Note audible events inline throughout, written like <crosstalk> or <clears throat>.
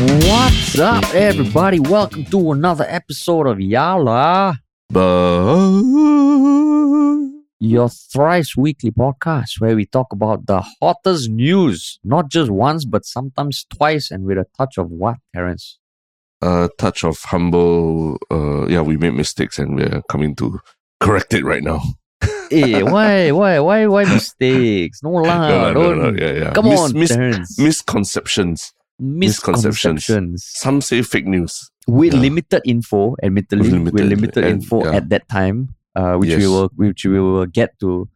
What's up, everybody? Welcome to another episode of Yala, your thrice weekly podcast where we talk about the hottest news, not just once, but sometimes twice, and with a touch of what, Terence? a touch of humble. Uh, yeah, we made mistakes and we're coming to correct it right now. hey, <laughs> why, why, why, why mistakes? No lah, no, no, no, don't. no, yeah, yeah. Come Mis- on, mis- Terence. misconceptions. Misconceptions. Misconceptions. Some say fake news. With Yeah. limited info, admittedly, With with limited- limited, and- info yeah. at that time, uh, which we will, which we will get to.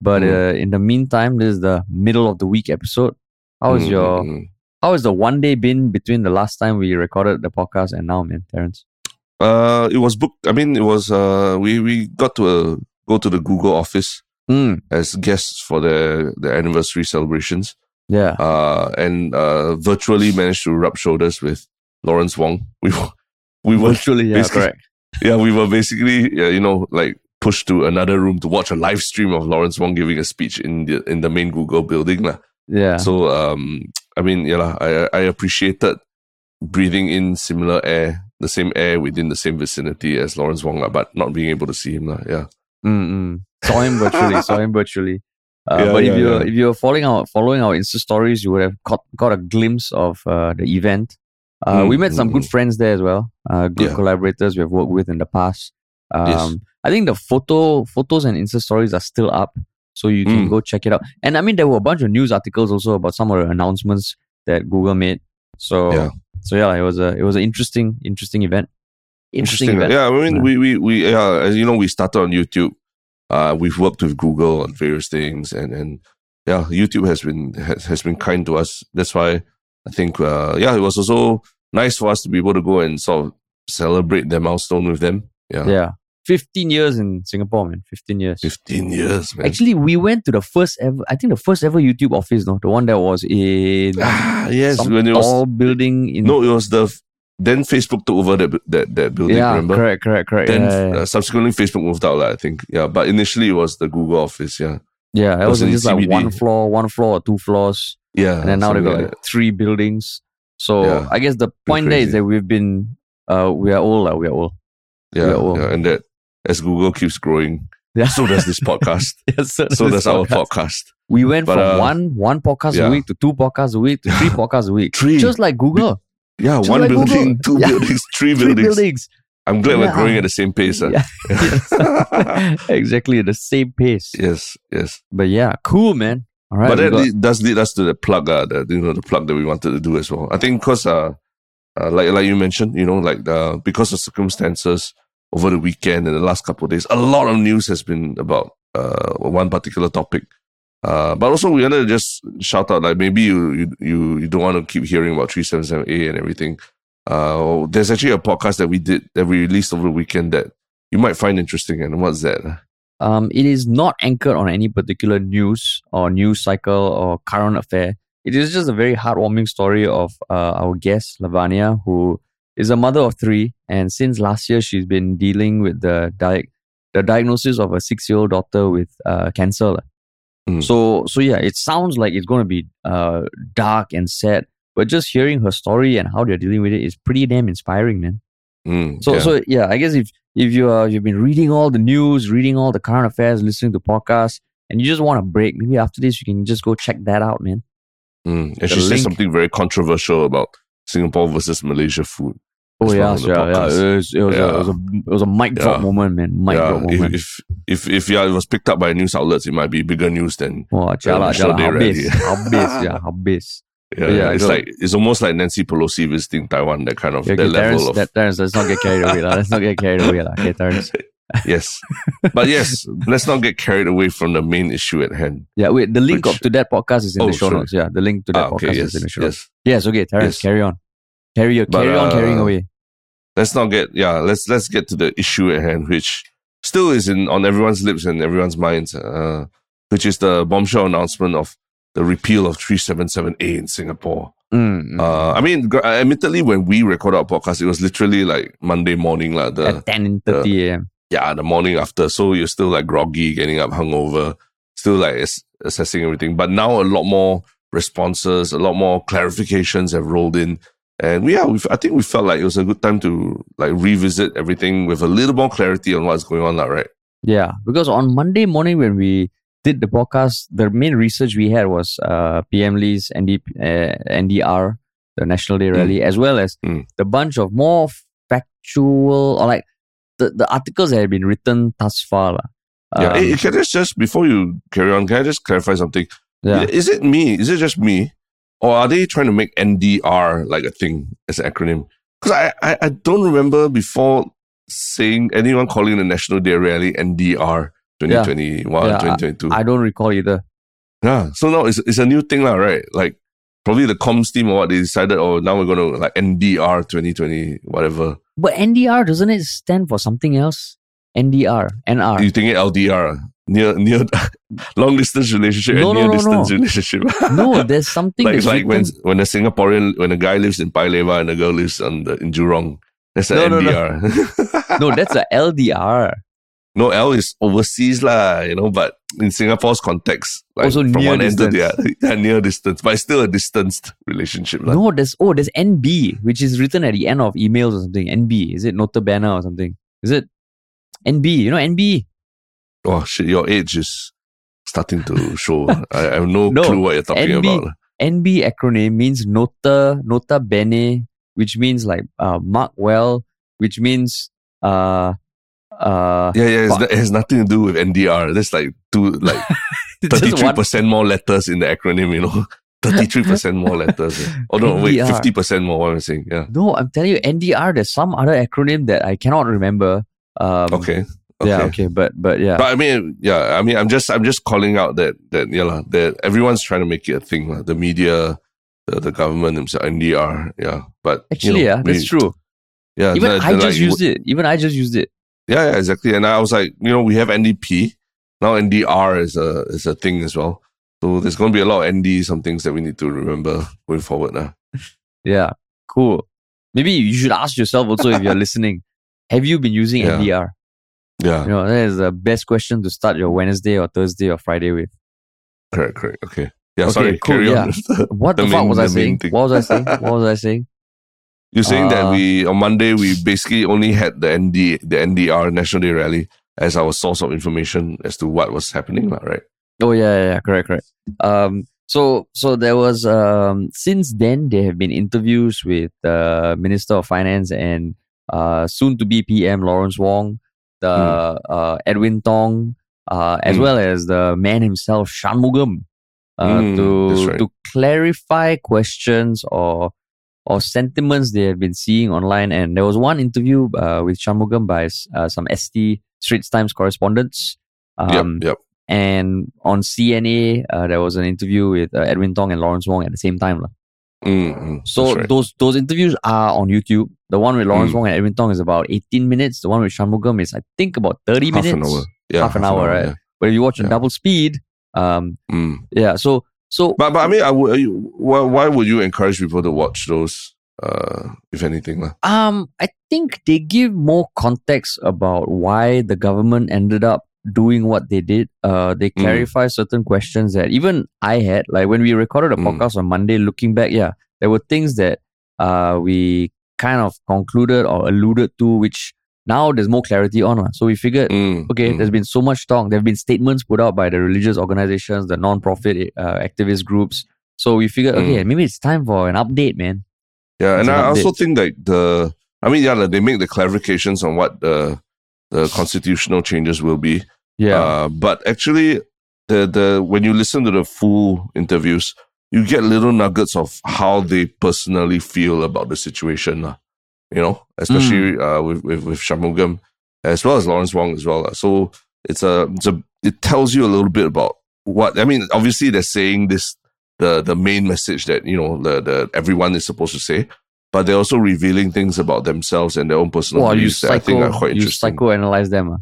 But Mm. uh, in the meantime, this is the middle of the week episode. How is Mm, your mm, mm. How has the one day been between the last time we recorded the podcast and now, man, Terence? Uh, it was booked. I mean, it was. Uh, we we got to uh, go to the Google office Mm, as guests for the the anniversary celebrations. Yeah. Uh, and uh, virtually managed to rub shoulders with Lawrence Wong. We were, we were Virtually, yeah, correct. <laughs> yeah, we were basically, yeah, you know, like pushed to another room to watch a live stream of Lawrence Wong giving a speech in the in the main Google building. lah. Yeah. So, um, I mean, yeah, lah, I I appreciated breathing in similar air, the same air within the same vicinity as Lawrence Wong, lah, but not being able to see him. lah. Yeah. Mm-mm. Saw him virtually. saw him virtually. Uh, Yeah, but if yeah, you yeah. if you're following our following our Insta stories, you would have got, got a glimpse of uh, the event. Uh, Mm, we met some good mm. friends there as well. Uh, good collaborators we have worked with in the past. Um, Yes. I think the photo photos and Insta stories are still up, so you can Mm. go check it out. And I mean, there were a bunch of news articles also about some of the announcements that Google made. So Yeah. so yeah, it was a it was an interesting interesting event. Interesting, event. Yeah, I mean, we we we yeah, as you know, we started on YouTube. Uh, we've worked with Google on various things, and and yeah, YouTube has been has, has been kind to us. That's why I think uh, yeah, it was also nice for us to be able to go and sort of celebrate their milestone with them. Yeah, Yeah. 15 years in Singapore, man. 15 years. fifteen years, man. Actually, we went to the first ever, I think the first ever YouTube office, no? The one that was in ah, yes, some when it was building in. no, it was the then Facebook took over that that that building. yeah, remember? correct, correct, correct. Then yeah, yeah, Uh, subsequently, Facebook moved out, like, I think. Yeah, but initially it was the Google office. Yeah, yeah, it was just like CBD. one floor, one floor or two floors. yeah. And then now they've got like three buildings. So Yeah. I guess the point there is that we've been, uh, we are old, uh, we are old. Yeah, Yeah, well- yeah, and that as Google keeps growing, Yeah. so does this <laughs> podcast. Yes, so, so does our podcast. podcast. We went But, from uh, one one podcast yeah. a week to two podcasts a week to three <laughs> podcasts a week. Three. Just like Google. Yeah, one like Google. building, two Yeah. buildings, three Three buildings. buildings. I'm glad Yeah. we're growing at the same pace. uh. Yeah. <laughs> Yes. <laughs> exactly at the same pace. yes, yes. But yeah, cool, man. All right. but that got- does lead us to the plug, uh, the, you know, the plug that we wanted to do as well. I think because, uh, uh, like like you mentioned, you know, like uh, because of circumstances over the weekend and the last couple of days, a lot of news has been about uh, one particular topic. Uh, but also we want to just shout out like maybe you you you, don't want to keep hearing about 377A and everything. Uh, there's actually a podcast that we did that we released over the weekend that you might find interesting. And what's that? um, it is not anchored on any particular news or news cycle or current affair. It is just a very heartwarming story of uh, our guest, Lavania, who is a mother of three. And since last year, she's been dealing with the, di- the diagnosis of a six year old daughter with uh, cancer. Mm. So, so yeah, it sounds like it's going to be uh, dark and sad. But just hearing her story and how they're dealing with it is pretty damn inspiring, man. Mm, So yeah. so yeah, I guess if if you are you've been reading all the news, reading all the current affairs, listening to podcasts, and you just want a break, maybe after this you can just go check that out, man. Mm. The And she said something very controversial about Singapore versus Malaysia food. Oh yeah, well yeah, yeah. It was, it was, a, it was a it was a mic drop Yeah. moment, man. Mic yeah, drop moment. if if if yeah, it was picked up by news outlets, it might be bigger news than Wah, jala, jala, habis, rally. <laughs> habis, yeah, habis. yeah. Yeah, it's like it's almost like Nancy Pelosi visiting Taiwan. That kind of Okay, that okay, level of that, Terence, let's not get carried away. Let's not get carried away. Okay, Terence. <laughs> yes, but yes, let's not get carried away from the main issue at hand. Yeah, wait. The link Which- up to that podcast is in Oh, the show sure. notes. Yeah, the link to that Ah, podcast okay, yes, is in the show notes. yes. Yes, okay, Terence, Yes. carry on. Carry, But, carry on, carrying uh, away. Let's not get yeah. Let's let's get to the issue at hand, which still is in on everyone's lips and everyone's minds. Uh, which is the bombshell announcement of the repeal of 377A in Singapore. Mm, mm. Uh, I mean, gr- admittedly, when we record our podcast, it was literally like Monday morning, like the At 10 30 a.m. yeah, the morning after. So you're still like groggy, getting up hungover, still like ass- assessing everything. But now a lot more responses, a lot more clarifications have rolled in. And yeah, we I think we felt like it was a good time to like revisit everything with a little more clarity on what's going on now, right? Yeah, because on Monday morning when we did the podcast, the main research we had was uh, PM Lee's ND, uh, NDR, the National Day Rally, mm. as well as mm. the bunch of more factual or like the, the articles that have been written thus far. Um, yeah, hey, can I just, before you carry on, can I just clarify something? Yeah. Is it me? Is it just me? Or are they trying to make NDR like a thing as an acronym? Because I, I, I don't remember before saying anyone calling the National Day Rally NDR 2021, yeah. 2022. I, I, don't recall either. Yeah. So now it's, it's a new thing, lah, right? Like probably the comms team or what they decided, oh, now we're going to like NDR 2020, whatever. But NDR, doesn't it stand for something else? NDR, NR. You think it LDR? Near, near, <laughs> long distance relationship no, and near no, no, distance relationship. <laughs> no, there's something like, like when when a Singaporean when a guy lives in Paya and a girl lives on the, in Jurong. That's an no, NDR. No, <laughs> no. that's a LDR. No, L is overseas lah, you know, but in Singapore's context, like also from one distance. end to the other, near distance, but it's still a distanced relationship. La. No, there's oh, there's NB, which is written at the end of emails or something. NB, is it Nota Banner or something? Is it NB? You know NB? Oh shit, your age is starting to show. <laughs> I, I have no, no, clue what you're talking NB, about. NB acronym means Nota Nota Bene, which means like uh, mark well, which means uh uh, yeah, yeah, it has nothing to do with NDR. There's like two, like <laughs> thirty-three percent more letters in the acronym. You know, <laughs> thirty-three percent more letters. Oh no, NDR. wait, fifty percent more. What am I saying? Yeah. No, I'm telling you, NDR. There's some other acronym that I cannot remember. Um, okay. Okay. Yeah, okay, but but yeah. But I mean, yeah, I mean, I'm just I'm just calling out that that yeah, la, that everyone's trying to make it a thing, la. the media, the, the government themselves, NDR, yeah. But actually, you know, yeah, we, that's true. Yeah, even I just like, used it. Even I just used it. Yeah, yeah, exactly. And I was like, you know, we have NDP now. NDR is a is a thing as well. So there's going to be a lot of ND, some things that we need to remember going forward now. <laughs> yeah, cool. Maybe you should ask yourself also if you're listening, have you been using yeah. NDR? Yeah. You know, that is the best question to start your Wednesday or Thursday or Friday with. Correct, correct. Okay. Yeah, okay, sorry. Cool, yeah. The, <laughs> what the, the fuck main, was I saying? What was I saying? <laughs> What was I saying? You're saying uh, that we on Monday we basically only had the ND the NDR National Day Rally as our source of information as to what was happening, right? Oh yeah, yeah, yeah, correct, correct. Um, so so there was um since then there have been interviews with the Minister of Finance and uh soon to be PM Lawrence Wong, the mm. uh, Edwin Tong, uh, as mm. well as the man himself Shanmugam, uh, mm, to right. to clarify questions or or sentiments they have been seeing online. And there was one interview uh, with Shanmugam by uh, some ST Straits Times correspondents. Um, yep, yep. And on CNA, uh, there was an interview with uh, Edwin Tong and Lawrence Wong at the same time. Mm-hmm. So right. those those interviews are on YouTube. The one with Lawrence mm. Wong and Edwin Tong is about 18 minutes. The one with Shanmugam is, I think, about 30 half minutes. An hour. Yeah, half, half an hour, right? Yeah. But if you watch on double speed, um, mm. yeah. So so, but but I mean, I would. Why why would you encourage people to watch those? Uh, if anything. Um, I think they give more context about why the government ended up doing what they did. Uh, they mm. clarify mm. certain questions that even I had. Like when we recorded a mm. podcast on Monday, looking back, yeah, there were things that uh we kind of concluded or alluded to, which now there's more clarity on. So we figured, mm, okay, mm. there's been so much talk. There have been statements put out by the religious organizations, the non-profit uh, activist groups. So we figured, okay, maybe it's time for an update, man. Yeah, it's and I also think that the, I mean, yeah, they make the clarifications on what the the constitutional changes will be. Yeah, uh, but actually, the the when you listen to the full interviews, you get little nuggets of how they personally feel about the situation you know, especially mm. uh, with, with with Shanmugam as well as Lawrence Wong as well. So it's a it's a it tells you a little bit about what I mean. Obviously, they're saying this the the main message that you know the the everyone is supposed to say, but they're also revealing things about themselves and their own personal well, views psycho, that I think are quite interesting. You psychoanalyze them. Uh.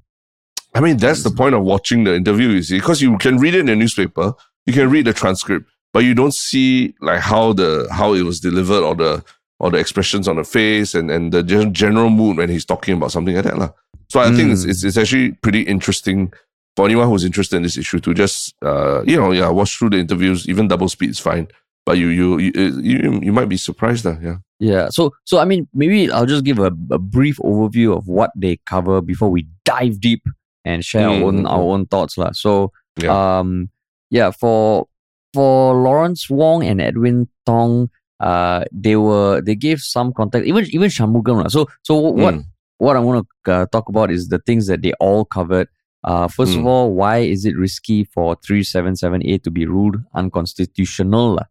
I mean, that's the point of watching the interview, you see, because you can read it in the newspaper, you can read the transcript, but you don't see like how the how it was delivered or the or the expressions on the face and, and the general mood when he's talking about something like that. La. So I mm. think it's, it's, it's, actually pretty interesting for anyone who's interested in this issue to just, uh, you know, yeah, watch through the interviews. Even double speed is fine. But you you you you, you might be surprised, uh, yeah. Yeah. So so I mean maybe I'll just give a, a brief overview of what they cover before we dive deep and share our own Mm. our own thoughts. lah. So Yeah. um yeah, for for Lawrence Wong and Edwin Tong, uh they were they gave some context, even even Shanmugam. lah. So so what Mm. what I want to uh, talk about is the things that they all covered. Uh, first of Mm. all, why is it risky for 377A to be ruled unconstitutional? lah?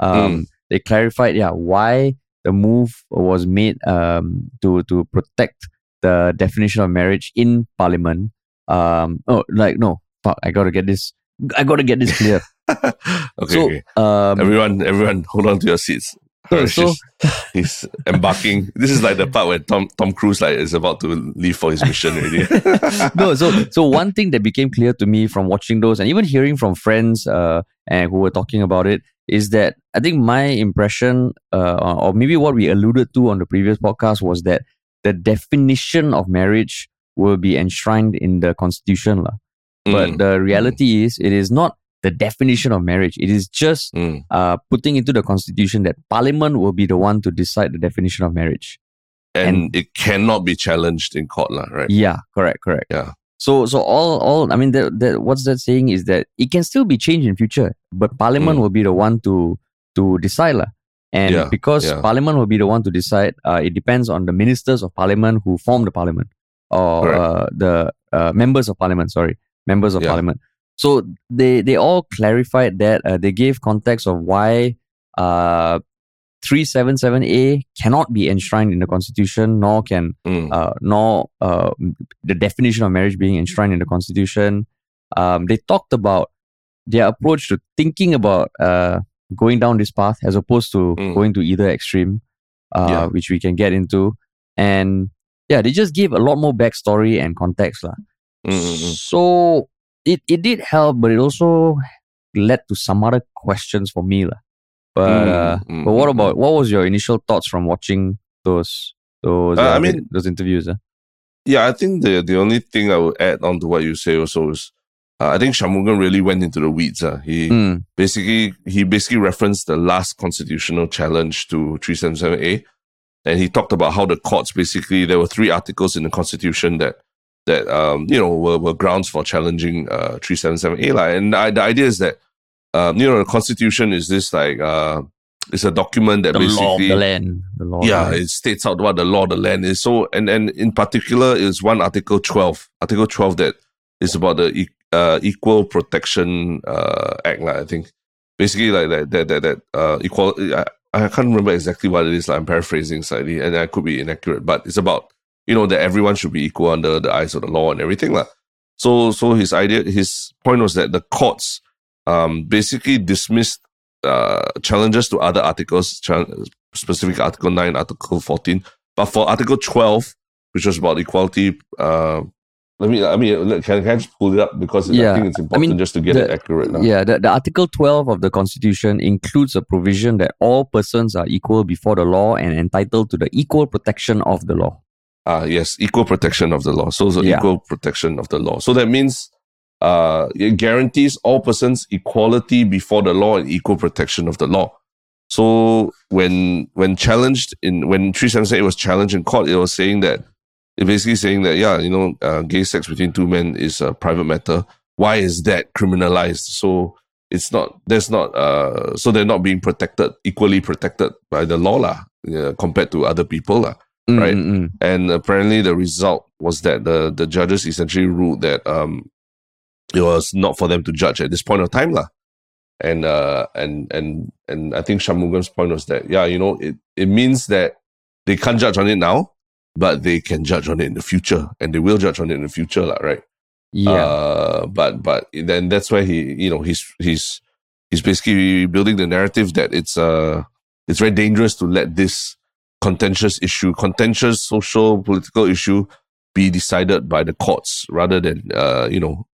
Um, They clarified, yeah, why the move was made um, to to protect the definition of marriage in Parliament. Um, oh, like no, fuck, I gotta get this. I gotta get this clear. <laughs> okay, so, okay. um, Everyone, everyone, hold on to your seats. So- he's embarking. This is like the part where Tom Tom Cruise like is about to leave for his mission already. <laughs> no, so so one thing that became clear to me from watching those and even hearing from friends uh, and who were talking about it is that I think my impression uh, or maybe what we alluded to on the previous podcast was that the definition of marriage will be enshrined in the constitution lah. But Mm, the reality is it is not the definition of marriage. It is just mm, uh, putting into the constitution that parliament will be the one to decide the definition of marriage. and, it cannot be challenged in court, lah, right? Yeah, correct, correct. Yeah. So so all all I mean that, that what's that saying is that it can still be changed in future, but Parliament Mm. will be the one to to decide lah. And Yeah, because yeah. Parliament will be the one to decide, uh, it depends on the ministers of Parliament who form the Parliament or uh, the uh, members of Parliament. Sorry, members of Yeah. Parliament. So they they all clarified that uh, they gave context of why uh, 377A cannot be enshrined in the Constitution, nor can Mm, uh, nor uh, the definition of marriage being enshrined in the constitution. Um, they talked about their approach to thinking about uh, going down this path as opposed to Mm. going to either extreme, uh, Yeah. which we can get into. And yeah, they just gave a lot more backstory and context. lah. mm, mm, mm. So it, it did help, but it also led to some other questions for me. lah. But Mm, uh, mm, but what mm, about what was your initial thoughts from watching those those Uh, I uh, mean- those interviews? uh? Yeah, I think the the only thing I would add on to what you say also is, uh, I think Shanmugam really went into the weeds. Uh. He Mm, basically he basically referenced the last constitutional challenge to 377A, and he talked about how the courts basically there were three articles in the constitution that that um you know were, were grounds for challenging uh 377A lah. and I, the idea is that um you know the constitution is this like uh it's a document that the basically law of the land. The law. the yeah, it states out what the law of the land is. So, and and in particular is one Article twelve, Article twelve that is about the e- uh, Equal Protection uh, Act, like, I think. Basically, like that that that, that uh, equal. I, I can't remember exactly what it is. Like, I'm paraphrasing slightly, and I could be inaccurate, but it's about you know that everyone should be equal under the eyes of the law and everything, like. So, so his idea, his point was that the courts um, basically dismissed uh, challenges to other articles, chal- specific Article 9, Article 14. But for Article 12, which was about equality, uh, let me, I mean, can, can I just pull it up? Because I think it's important mean, just to get the- it accurate now. Yeah, the, the Article 12 of the Constitution includes a provision that all persons are equal before the law and entitled to the equal protection of the law. Ah, yes, equal protection of the law. So, so Yeah. equal protection of the law. So that means uh, it guarantees all persons equality before the law and equal protection of the law. So when when challenged in when 378 was challenged in court, it was saying that it basically saying that yeah, you know, uh, gay sex between two men is a private matter. Why is that criminalized? So it's not there's not uh so they're not being protected equally protected by the law lah, yeah, compared to other people lah. Mm, Right. mm, mm. And apparently, the result was that the the judges essentially ruled that um, it was not for them to judge at this point of time, lah. And uh, and and and I think Shanmugam's point was that yeah, you know, it it means that they can't judge on it now, but they can judge on it in the future, and they will judge on it in the future, lah. Right? Yeah. Uh, but but then that's where he you know he's he's he's basically building the narrative that it's uh it's very dangerous to let this contentious issue, contentious social political issue, be decided by the courts rather than uh you know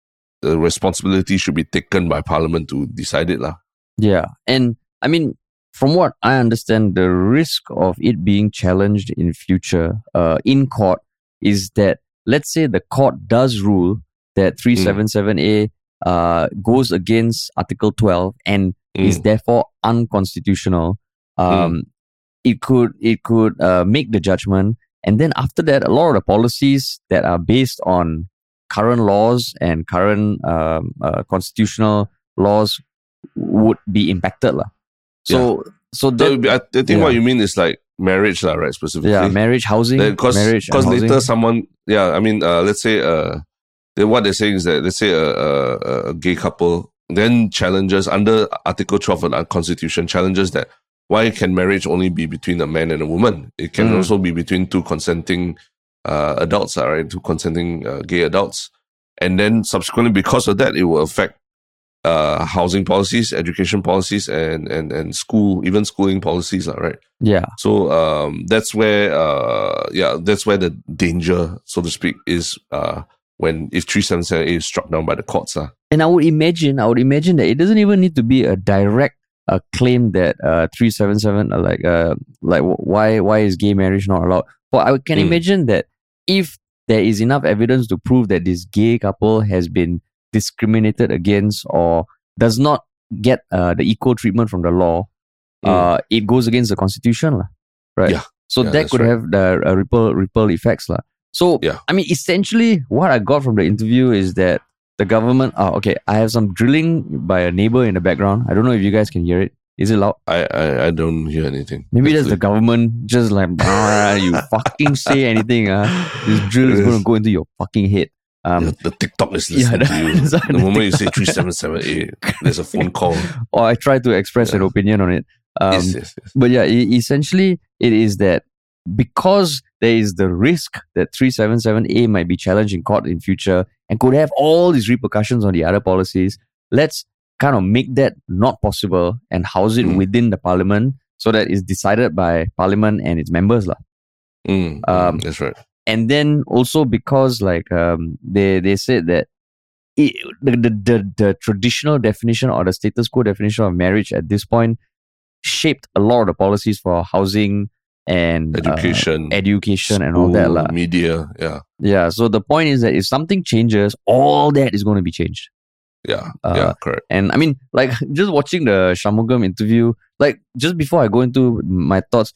the responsibility should be taken by parliament to decide it lah. Yeah. And I mean, from what I understand, the risk of it being challenged in future uh, in court is that let's say the court does rule that 377A uh, goes against Article 12 and is Mm. therefore unconstitutional. Um, It could it could uh, make the judgment, and then after that, a lot of the policies that are based on current laws and current um, uh, constitutional laws would be impacted, lah. So so So that I, I think what you mean is like marriage, lah, right? Specifically. yeah, marriage, housing, because marriage, because later housing. someone yeah i mean uh, let's say uh they, what they're saying is that let's say a, a, a gay couple then challenges under article 12 of the constitution challenges that why can marriage only be between a man and a woman it can Mm. also be between two consenting uh, adults all right two consenting uh, gay adults and then subsequently because of that it will affect uh, housing policies education policies and and and school even schooling policies all right yeah, so um, that's where, uh, yeah, that's where the danger, so to speak, is uh, when if three seven seven is struck down by the courts. Uh. and I would imagine, I would imagine that it doesn't even need to be a direct uh, claim that uh, three seven seven like uh like why why is gay marriage not allowed? But I can Mm. imagine that if there is enough evidence to prove that this gay couple has been discriminated against or does not get uh, the equal treatment from the law, Mm. uh, it goes against the constitution. Right. Yeah. So Yeah, that could right. have the uh, ripple ripple effects, lah. So Yeah. I mean, essentially, what I got from the interview is that the government. Oh, okay. I have some drilling by a neighbor in the background. I don't know if you guys can hear it. Is it loud? I, I I don't hear anything. Maybe that's the government just like, <laughs> "Ah, you fucking say anything, uh, this drill is going to go into your fucking head. Um, the, the TikTok is yeah, listening <laughs> to you. The the moment you say three seven seven eight, there's a phone call. <laughs> or I try to express an opinion on it. Um, yes, yes, yes. But yeah, e- essentially, it is that because there is the risk that 377A might be challenged in court in future and could have all these repercussions on the other policies, let's kind of make that not possible and house it Mm. within the parliament so that it's decided by parliament and its members. mm, Um, that's right. and then also because like um they they said that it, the, the the the traditional definition or the status quo definition of marriage at this point shaped a lot of the policies for housing and uh, Education, education and all that school, lah. media. Yeah, yeah so the point is that if something changes all that is going to be changed yeah, Uh, yeah. Correct. and I mean, like <laughs> just watching the Shanmugam interview, like just before I go into my thoughts,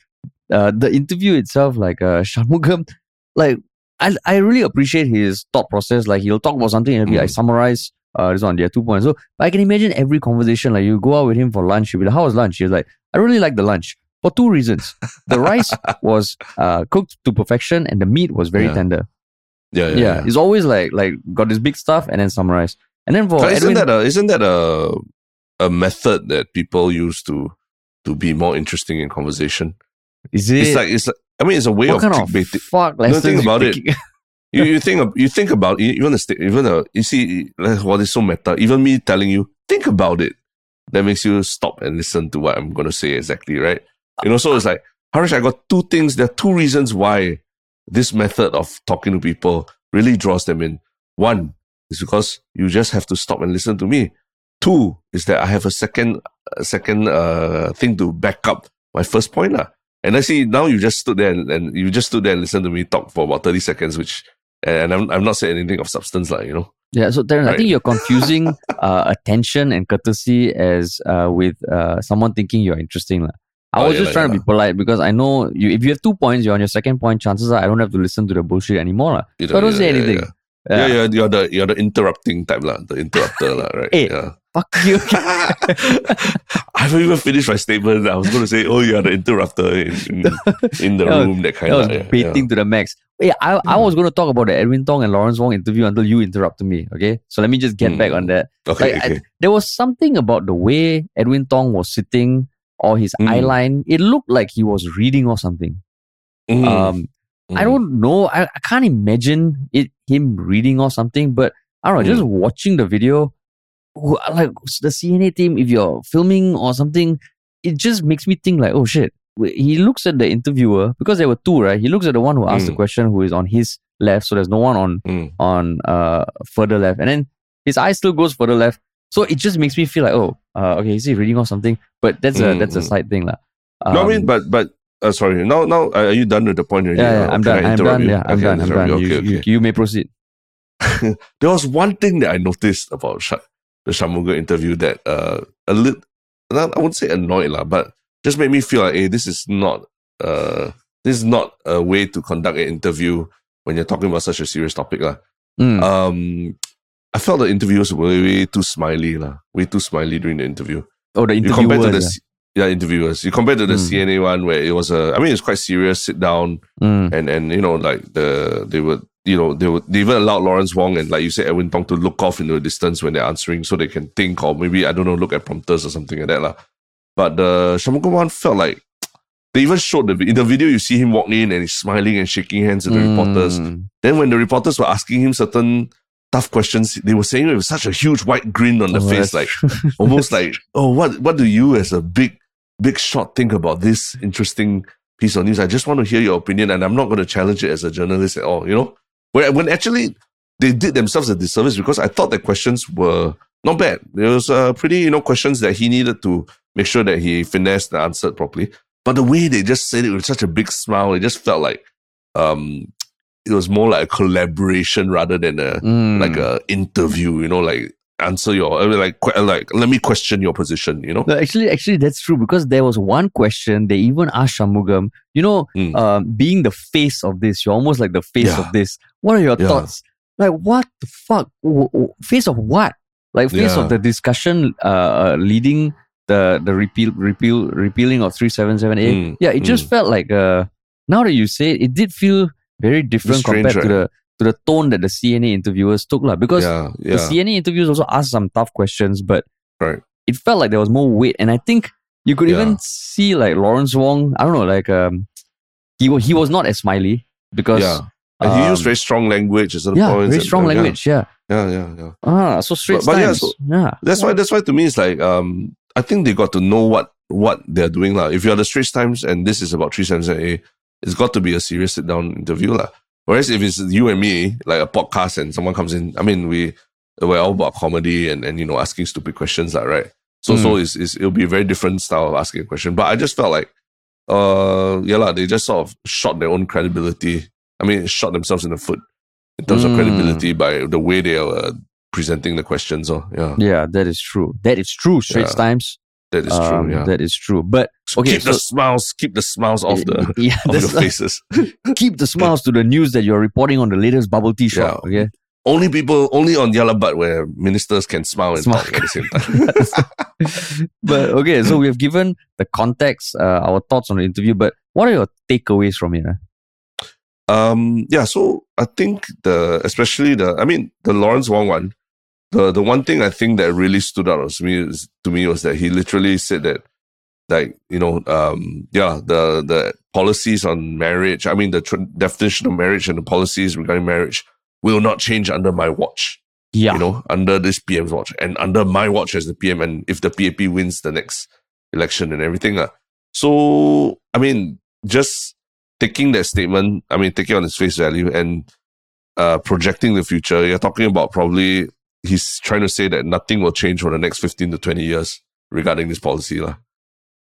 uh, the interview itself, like uh, <laughs> Shanmugam, like I I really appreciate his thought process. Like he'll talk about something and he'll be like Mm. summarize. Uh, this one, there are two points. So I can imagine every conversation. Like you go out with him for lunch, he'll be like, "How was lunch?" He's like, "I really like the lunch for two reasons. The rice <laughs> was uh cooked to perfection, and the meat was very Yeah. tender. Yeah, yeah. Yeah, yeah. it's always like like got this big stuff and then summarize. And then for But isn't Edwin- that a isn't that a a method that people use to to be more interesting in conversation? is it It's like it's like, I mean it's a way what of kind of clickbaiting. fuck No, think you about it. <laughs> you, you think you think about it, even the even the you see like, what is so meta. Even me telling you think about it, that makes you stop and listen to what I'm gonna say exactly, right? You know, so it's like Harish, I got two things. There are two reasons why this method of talking to people really draws them in. One is because you just have to stop and listen to me. Two is that I have a second a second uh thing to back up my first point lah. And I see now you just stood there and, and you just stood there and listened to me talk for about 30 seconds, which and I'm I'm not saying anything of substance, like, you know. yeah, so Terence, I think you're confusing <laughs> uh, attention and courtesy as uh, with uh, someone thinking you're interesting. lah. I Oh, was yeah just trying yeah to be polite because I know you. If you have two points, you're on your second point. Chances are I don't have to listen to the bullshit anymore. You So I don't say anything. Yeah, yeah. yeah, you're the you're the interrupting type, lah, the interrupter, lah, right? Hey. <laughs> Yeah. Fuck you. <laughs> <laughs> I haven't even finished my statement. I was going to say, "Oh, you're the interrupter in, in, in the was- room." That kind of yeah, baiting to the max. Yeah, I, I Mm. was going to talk about the Edwin Tong and Lawrence Wong interview until you interrupted me. Okay, so let me just get back Mm. on that. Okay, Like, I- okay. there was something about the way Edwin Tong was sitting or his Mm. eye line. It looked like he was reading or something. Mm, Um, I mm. don't know. I, I can't imagine it him reading or something. But I don't know. Just Mm. watching the video, like the CNA team, if you're filming or something, it just makes me think like, oh shit. He looks at the interviewer because there were two, right? He looks at the one who asked the Mm. question, who is on his left. So there's no one on Mm. on uh further left, and then his eye still goes further left. So it just makes me feel like, oh, uh, okay, is he reading or something? But that's a Mm, that's a mm. side thing, lah. no, I mean, Um, but but uh, sorry. Now now uh, are you done with the point already? yeah, yeah, I'm done. I'm done. you? Yeah, I'm done. I'm done. you. Okay, you, okay. you may proceed. <laughs> there was one thing that I noticed about Sha- the Shanmugam interview that uh, a lit- not, I wouldn't say annoyed lah, but just made me feel like, hey, this is not uh this is not a way to conduct an interview when you're talking about such a serious topic lah. Mm. Um, I felt the interviewers were way too smiley lah, way too smiley during the interview. oh, the You compare to the interviewers. C- yeah interviewers. You compare to the Mm. CNA one where it was a, I mean, it's quite serious. Sit down. Mm. and and you know like the they were you know they would they even allowed Lawrence Wong and like you said Edwin Tong to look off into the distance when they're answering so they can think or maybe I don't know look at prompters or something like that lah. But the Shanmugam one felt like <tsk> they even showed the in the video you see him walk in and he's smiling and shaking hands with the reporters. Mm. Then when the reporters were asking him certain tough questions, they were saying it with such a huge white grin on the Oh, face, like <laughs> almost like, oh, what what do you as a big big shot think about this interesting piece of news? I just want to hear your opinion, and I'm not going to challenge it as a journalist at all. You know, when when actually they did themselves a disservice because I thought the questions were not bad. There was uh, pretty you know questions that he needed to make sure that he finessed and answered properly. But the way they just said it with such a big smile, it just felt like um it was more like a collaboration rather than a Mm. like a interview. You know, like answer your like like let me question your position. You know. No, actually, actually, that's true because there was one question they even asked Shanmugam. You know, Mm. um, being the face of this, you're almost like the face Yeah. of this. What are your Yeah. thoughts? Like, what the fuck? W- w- face of what? Like, face Yeah. of the discussion uh, uh, leading the the repeal repeal repealing of three seven seven A. Mm, Yeah, it just felt like uh, now that you say it, it did feel very different strange, compared to the to the tone that the CNA interviewers took, lah. Because yeah, the yeah, CNA interviews also asked some tough questions, but Right. it felt like there was more weight. And I think you could Yeah. even see like Lawrence Wong, I don't know, like um he he was not as smiley because yeah. And he used um, very strong language at certain yeah, points. very strong and language, yeah. Yeah, yeah, yeah. Ah, so straight But- but yeah, times. so- yeah. That's why. That's why to me it's like um. I think they got to know what what they're doing lah. If you're the Straits Times and this is about three seven A, it's got to be a serious sit down interview lah. Whereas if it's you and me, like a podcast, and someone comes in, I mean, we we're all about comedy and and you know asking stupid questions, lah, right? So so Mm. it's, it's it'll be a very different style of asking a question. But I just felt like, uh, yeah lah, they just sort of shot their own credibility. I mean, shot themselves in the foot in terms of Mm. credibility by the way they are uh, presenting the questions. Oh, yeah. Yeah, that is true. That is true, Straits Yeah. Times. That is true. Um, Yeah. That is true. But So okay, keep the smiles, keep the smiles off the <laughs> yeah, <laughs> of that's your faces. <laughs> keep the smiles to the news that you're reporting on the latest bubble tea shop. Yeah. Okay. only people, only on Yah Lah But where ministers can smile and Smile. talk at the same time. but okay, so we have given the context, uh, our thoughts on the interview. But what are your takeaways from it? eh? um, yeah. So I think the, especially the, I mean, the Lawrence Wong one, the the one thing I think that really stood out to me is, to me was that he literally said that, like you know, um, yeah, the the policies on marriage. I mean, the tr- definition of marriage and the policies regarding marriage will not change under my watch. Yeah. you know, under this PM's watch and under my watch as the PM, and if the PAP wins the next election and everything. Uh. So, I mean, just taking that statement, I mean, taking it on its face value and uh, projecting the future, you're talking about probably he's trying to say that nothing will change for the next 15 to 20 years regarding this policy. lah.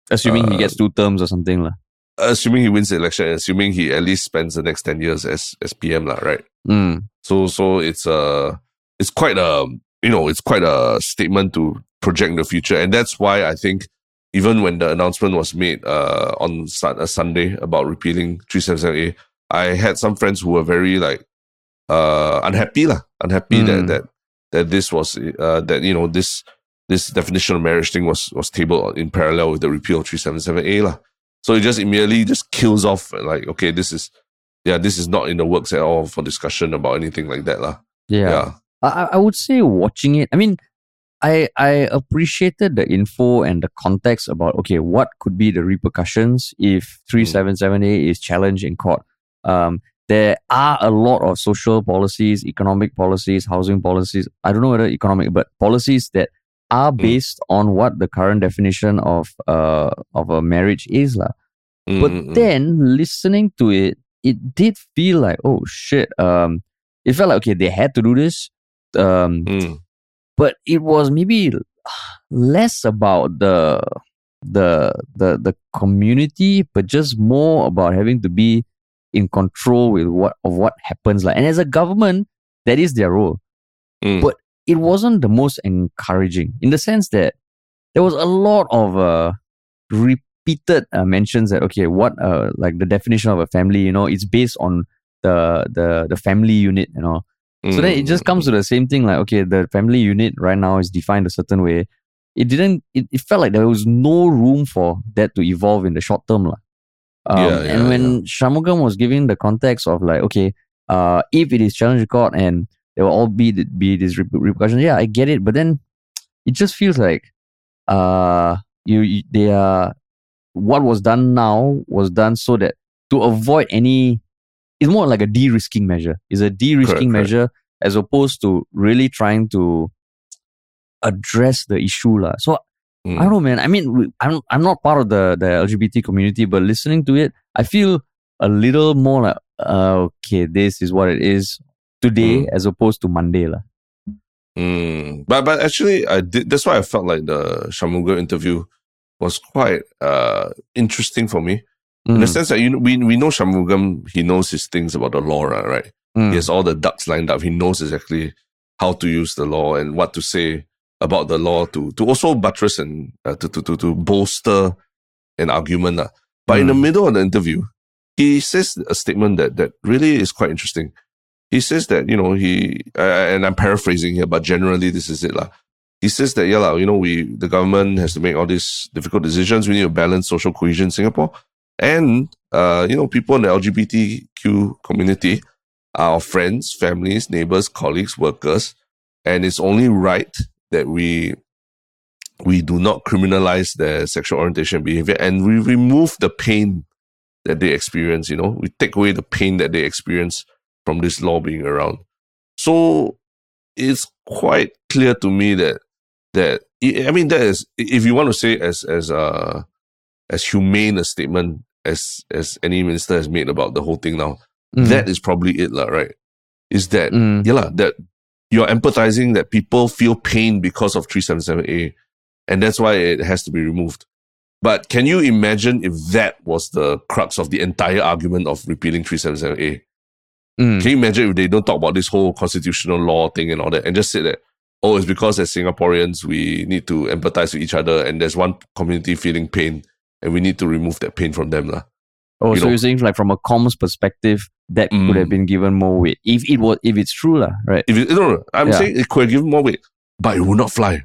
Assuming he uh, gets two terms or something. lah. Assuming he wins the election, and assuming he at least spends the next 10 years as, as PM, lah, right? Mm. So so it's uh it's quite a you know it's quite a statement to project the future, and that's why I think even when the announcement was made uh on a Sunday about repealing 377A, I had some friends who were very like uh unhappy lah, unhappy Mm. that that this was uh that you know this this definition of marriage thing was was tabled in parallel with the repeal of 377A lah. So it just immediately just kills off like okay this is yeah this is not in the works at all for discussion about anything like that lah. Yeah. yeah. I, I- I would say watching it, I mean, I I appreciated the info and the context about okay, what could be the repercussions if 377A is challenged in court. Um, there are a lot of social policies, economic policies, housing policies. I don't know whether economic, but policies that are based on what the current definition of uh of a marriage is. lah. Mm, But mm, mm. then listening to it, it did feel like, oh shit. Um, it felt like okay, they had to do this. Um, Mm, but it was maybe less about the the the the community, but just more about having to be in control with what of what happens. Like, and as a government, that is their role. mm. But it wasn't the most encouraging in the sense that there was a lot of uh, repeated uh, mentions that okay, what uh, like the definition of a family, you know, it's based on the the the family unit, you know. So then it just comes to the same thing, like okay, the family unit right now is defined a certain way. It didn't. It, it felt like there was no room for that to evolve in the short term, lah. Um, Yeah, and when yeah. Shanmugam was giving the context of like, okay, uh, if it is challenge court and there will all be be these reper- repercussions, yeah, I get it. But then <tsk> it just feels like, uh, you, you they are what was done now was done so that to avoid any, it's more like a de-risking measure. It's a de-risking Correct, correct. measure as opposed to really trying to <tsk> address the issue, lah. So Mm. I don't know, man. I mean, I'm I'm not part of the the LGBT community, but listening to it, I feel a little more like, uh, okay, this is what it is today, as opposed to Monday, lah. Mm. But but actually, I did. That's why I felt like the Shanmugam interview was quite uh interesting for me in the Mm, sense that you know, we we know Shanmugam. He knows his things about the law, right? right? mm, He has all the ducks lined up. He knows exactly how to use the law and what to say about the law to to also buttress and uh, to, to to to bolster an argument. lah. But in the Mm. middle of the interview, he says a statement that that really is quite interesting. He says that you know he uh, and I'm paraphrasing here, but generally this is it lah. He says that yeah you know we the government has to make all these difficult decisions. We need to balance social cohesion in Singapore, and uh, you know people in the LGBTQ community are our friends, families, neighbors, colleagues, workers, and it's only right that we we do not criminalize their sexual orientation behavior and we remove the pain that they experience you know? We take away the pain that they experience from this law being around. So it's quite clear to me that that i mean that is if you want to say as as uh as humane a statement as as any minister has made about the whole thing now mm, that is probably it lah, right? Is that mm, yeah, that you're empathizing that people feel pain because of 377A, and that's why it has to be removed. But can you imagine if that was the crux of the entire argument of repealing 377A? mm, Can you imagine if they don't talk about this whole constitutional law thing and all that and just say that, oh, it's because as Singaporeans, we need to empathize with each other and there's one community feeling pain and we need to remove that pain from them. lah. Oh, you so know- you're saying like from a comms perspective, that could Mm. have been given more weight if it was if it's true, lah, right? If it, no, no, I'm Yeah. saying it could have given more weight, but it would not fly.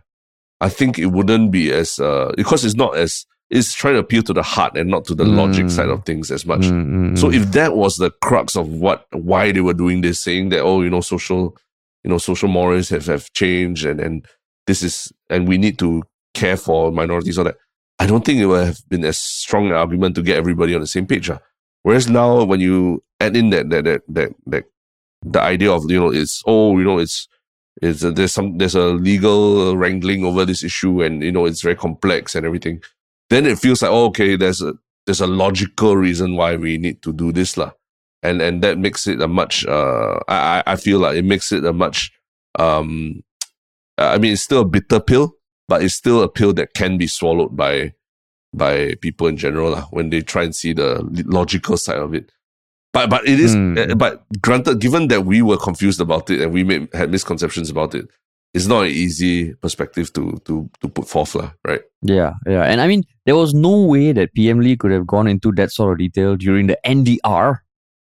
I think it wouldn't be as uh because it's not as it's trying to appeal to the heart and not to the logic Mm. side of things as much. Mm, mm, So mm. if that was the crux of what why they were doing this, saying that oh you know social you know social morals have, have changed and and this is and we need to care for minorities or that, I don't think it would have been as strong an argument to get everybody on the same page. ah. Whereas now when you add in that that that that, that the idea of you know it's oh you know it's it's uh, there's some there's a legal wrangling over this issue and you know it's very complex and everything then it feels like oh, okay there's a there's a logical reason why we need to do this lah and and that makes it a much uh I I feel like it makes it a much um I mean it's still a bitter pill but it's still a pill that can be swallowed by by people in general lah, when they try and see the logical side of it but but it is uh, but granted given that we were confused about it and we made, had misconceptions about it it's not an easy perspective to to to put forth lah, right Yeah, yeah. And I mean, there was no way that PM Lee could have gone into that sort of detail during the NDR,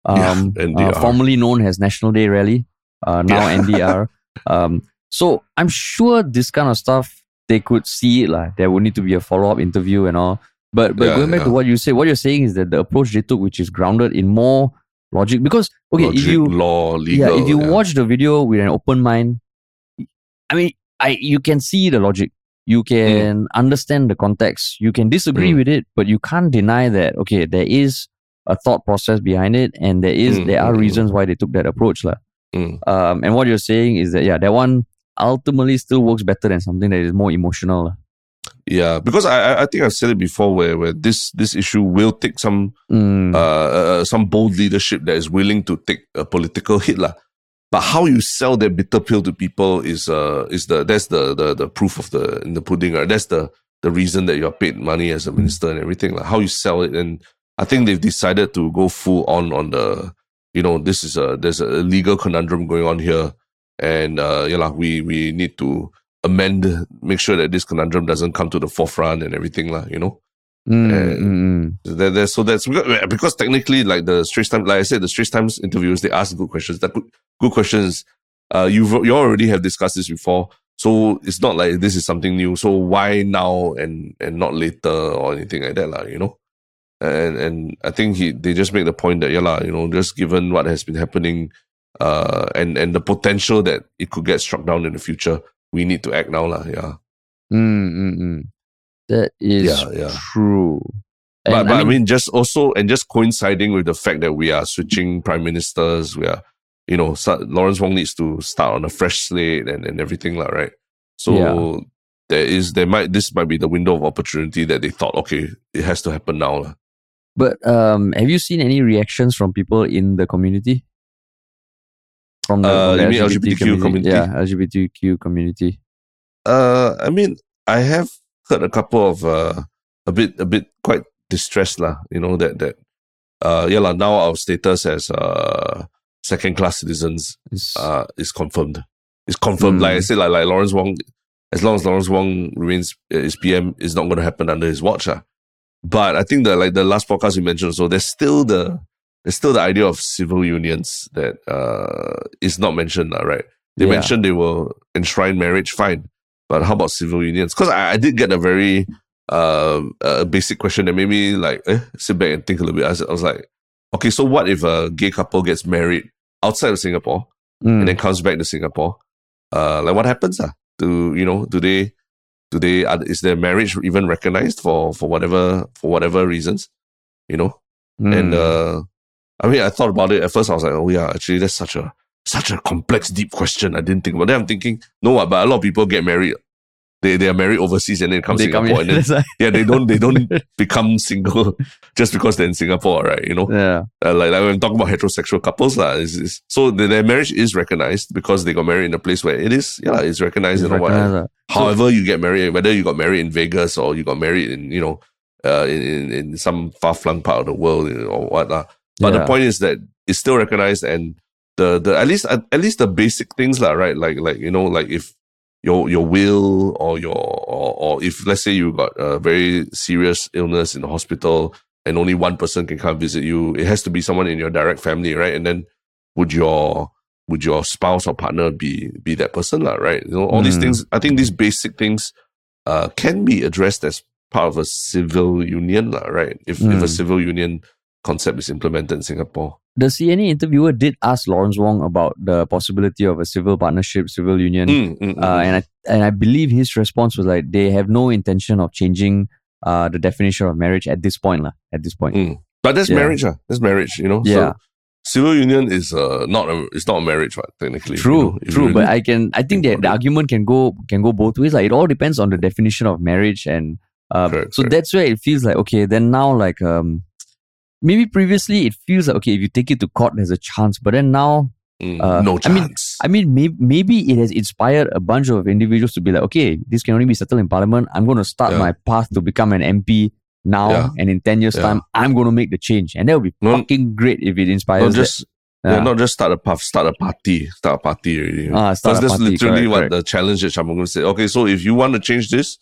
Yeah, um, NDR. Uh, formerly known as National Day Rally, uh, now Yeah. <laughs> NDR. Um, so I'm sure this kind of stuff, they could see it. Like, there would need to be a follow up interview and all. But, but Yeah, going back to what you say, what you're saying is that the approach they took, which is grounded in more logic, because, okay, Logic, if you, law legal yeah, if you yeah. watch the video with an open mind, I mean, I you can see the logic. You can understand the context. You can disagree Mm. with it, but you can't deny that okay, there is a thought process behind it, and there is Mm, there are mm, mm. reasons why they took that approach, lah. Mm. Um, and what you're saying is that yeah, that one ultimately still works better than something that is more emotional. Yeah, because I I- think I've said it before where where this this issue will take some Mm, uh, uh some bold leadership that is willing to take a political hit lah. But how you sell that bitter pill to people is uh is the that's the the the proof of the in the pudding right. That's the the reason that you're paid money as a minister and everything like how you sell it and I think they've decided to go full on on the you know this is a there's a legal conundrum going on here and uh yeah lah, we we need to amend, make sure that this conundrum doesn't come to the forefront and everything, lah. You know. Mm, And- mm, mm. There, there, so that's because, technically, like the Straits Times, like I said, the Straits Times interviews, they ask good questions. That good, good questions. Uh, you've you already have discussed this before, so it's not like this is something new. So why now and and not later or anything like that, lah? You know. And and I think he they just make the point that yeah, lah, you know, just given what has been happening, uh, and and the potential that it could get struck down in the future, we need to act now, lah. Yeah. Mm, mm, mm. That is Yeah, yeah. true. but, And but I mean, just also and just coinciding with the fact that we are switching prime ministers, we are, you know, Lawrence Wong needs to start on a fresh slate and, and everything, like right. So Yeah. there is there might this might be the window of opportunity that they thought, okay, it has to happen now. But um, have you seen any reactions from people in the community? From the, Uh, the mean LGBTQ community? Yeah, LGBTQ community. Uh, I mean, I have heard a couple of uh, a bit a bit quite distressed, lah. You know that that uh, yeah, lah. Now our status as uh second class citizens uh, is confirmed. It's confirmed. Mm. Like I said, like, like Lawrence Wong, as long as Lawrence Wong remains uh, is PM, it's not going to happen under his watch. ah. But I think the like the last podcast you mentioned, so there's still the there's still the idea of civil unions that uh, is not mentioned, right? They Yeah. mentioned they will enshrine marriage, fine. But how about civil unions? Because I, I did get a very uh, a basic question that made me like eh, sit back and think a little bit. I was, I was like, okay, so what if a gay couple gets married outside of Singapore? Mm. and then comes back to Singapore, uh, like what happens? Uh? Do you know? Do they? Do they? Are, is their marriage even recognized for for whatever for whatever reasons? You know. And Mm. uh, I mean, I thought about it at first. I was like, oh yeah, actually, that's such a such a complex, deep question. I didn't think about. Then I'm thinking, no, uh, but a lot of people get married. They they are married overseas and then come they come Singapore in. and <laughs> then yeah, they don't they don't <laughs> become single <laughs> just because they're in Singapore, right? You know yeah. uh, like, like when I'm talking about heterosexual couples, lah, is is so the, their marriage is recognized because they got married in a place where it is, yeah, it's recognized. It's what, recognized, ah. however you get married, whether you got married in Vegas or you got married in, you know, uh, in, in, in some far flung part of the world you know, or what. But the point is that it's still recognized and the, the at least at, at least the basic things, lah, right? Like like you know, like if your your will or your or, or if let's say you got a very serious illness in the hospital and only one person can come visit you, it has to be someone in your direct family, right? And then would your would your spouse or partner be be that person, lah, right? You know, all these Mm. things. I think these basic things uh, can be addressed as part of a civil union, lah, right? If if a Mm. civil union concept is implemented in Singapore. The CNN interviewer did ask Lawrence Wong about the possibility of a civil partnership, civil union. Mm, mm, mm, Uh, mm. and I and I believe his response was like they have no intention of changing uh, the definition of marriage at this point, lah. At this point, Mm. But that's Yeah. marriage, ah. That's marriage, you know. Yeah. So civil union is uh not a it's not a marriage, right? Technically, you true, know, you true. But I can I think that the argument can go can go both ways. Like it all depends on the definition of marriage, and uh, Correct, so correct. that's where it feels like okay. Then now like um maybe previously it feels like okay if you take it to court there's a chance, but then now Mm, uh, no I mean- chance. I mean, maybe, maybe it has inspired a bunch of individuals to be like, okay, this can only be settled in parliament. I'm going to start Yeah. my path to become an MP now, Yeah. and in 10 years' Yeah. time, I'm going to make the change. And that would be No- fucking great if it inspires. not just yeah. Not just start a path, start a party, start a party already. Ah, start Because a that's party, literally correct, what correct. the challenge that Shanmugam said. Okay, so if you want to change this,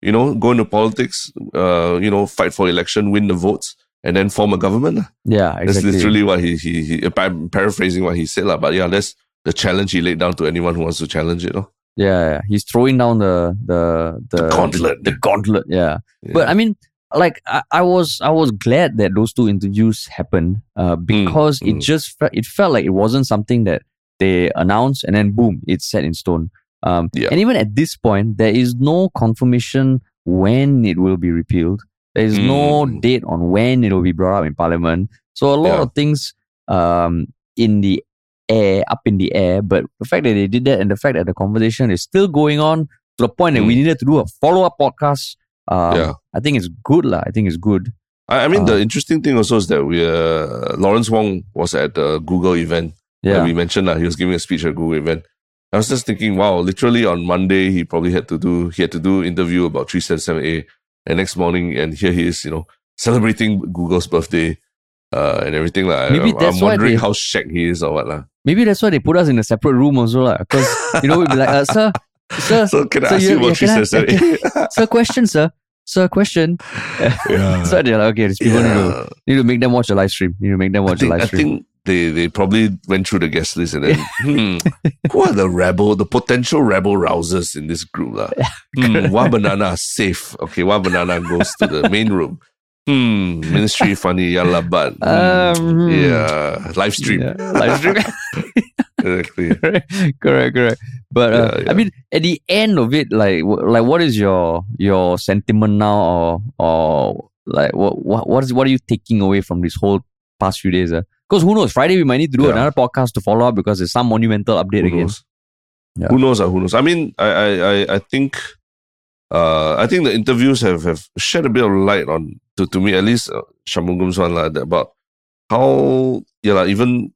you know, go into politics, uh, you know, fight for election, win the votes, and then form a government. yeah, That's literally what he he, he I'm paraphrasing what he said, lah. But yeah, that's the challenge he laid down to anyone who wants to challenge it. No? yeah, yeah. he's throwing down the the the, The gauntlet. The, gauntlet, yeah. Yeah. But I mean, like I, I was I was glad that those two interviews happened uh, because it mm. just fe- it felt like it wasn't something that they announced and then boom, it's set in stone. Um, Yeah. And even at this point, there is no confirmation when it will be repealed. There is no Mm. date on when it will be brought up in Parliament. So a lot Yeah. of things um, in the air, up in the air. But the fact that they did that and the fact that the conversation is still going on to the point that we Mm. needed to do a follow up podcast. Um, Yeah. I think it's good, lah. I think it's good. I, I mean, the Uh, interesting thing also is that we uh, Lawrence Wong was at the Google event. Yeah. we mentioned that he was giving a speech at Google event. I was just thinking, wow, literally on Monday he probably had to do he had to do interview about 377A and next morning and here he is, you know, celebrating Google's birthday uh, and everything. Like, Maybe I'm, that's I'm why wondering they- how shack he is or what. lah. Maybe that's why they put us in a separate room also. Because you know we'd be like, uh, sir, sir, <laughs> So can I so ask you- you yeah, three can I- <laughs> sir, question, sir. Sir, question. Yeah. <laughs> so they're like, okay, these people need, to, need to make them watch a live stream. Need to make them I watch think, a I live stream. think they, they probably went through the guest list and then <laughs> hmm, who are the rebel, the potential rebel rousers in this group? lah? Hmm, one banana safe. Okay, one banana goes to the main room. Hmm, ministry funny, yalla but hmm, Um, yeah, live stream. Yeah, live stream. <laughs> Exactly. <laughs> correct, correct. But uh, Yeah, yeah. I mean, at the end of it, like, wh- like, what is your your sentiment now, or or like, what what what is what are you taking away from this whole past few days? Because who knows? Friday we might need to do Yeah. another podcast to follow up because there's some monumental update Who again. knows? Yeah. Who knows? Uh, who knows? I mean, I, I, I, I think, uh, I think the interviews have, have shed a bit of light on, to, to me at least, uh, Shanmugam's one like that about how, yeah, lah, even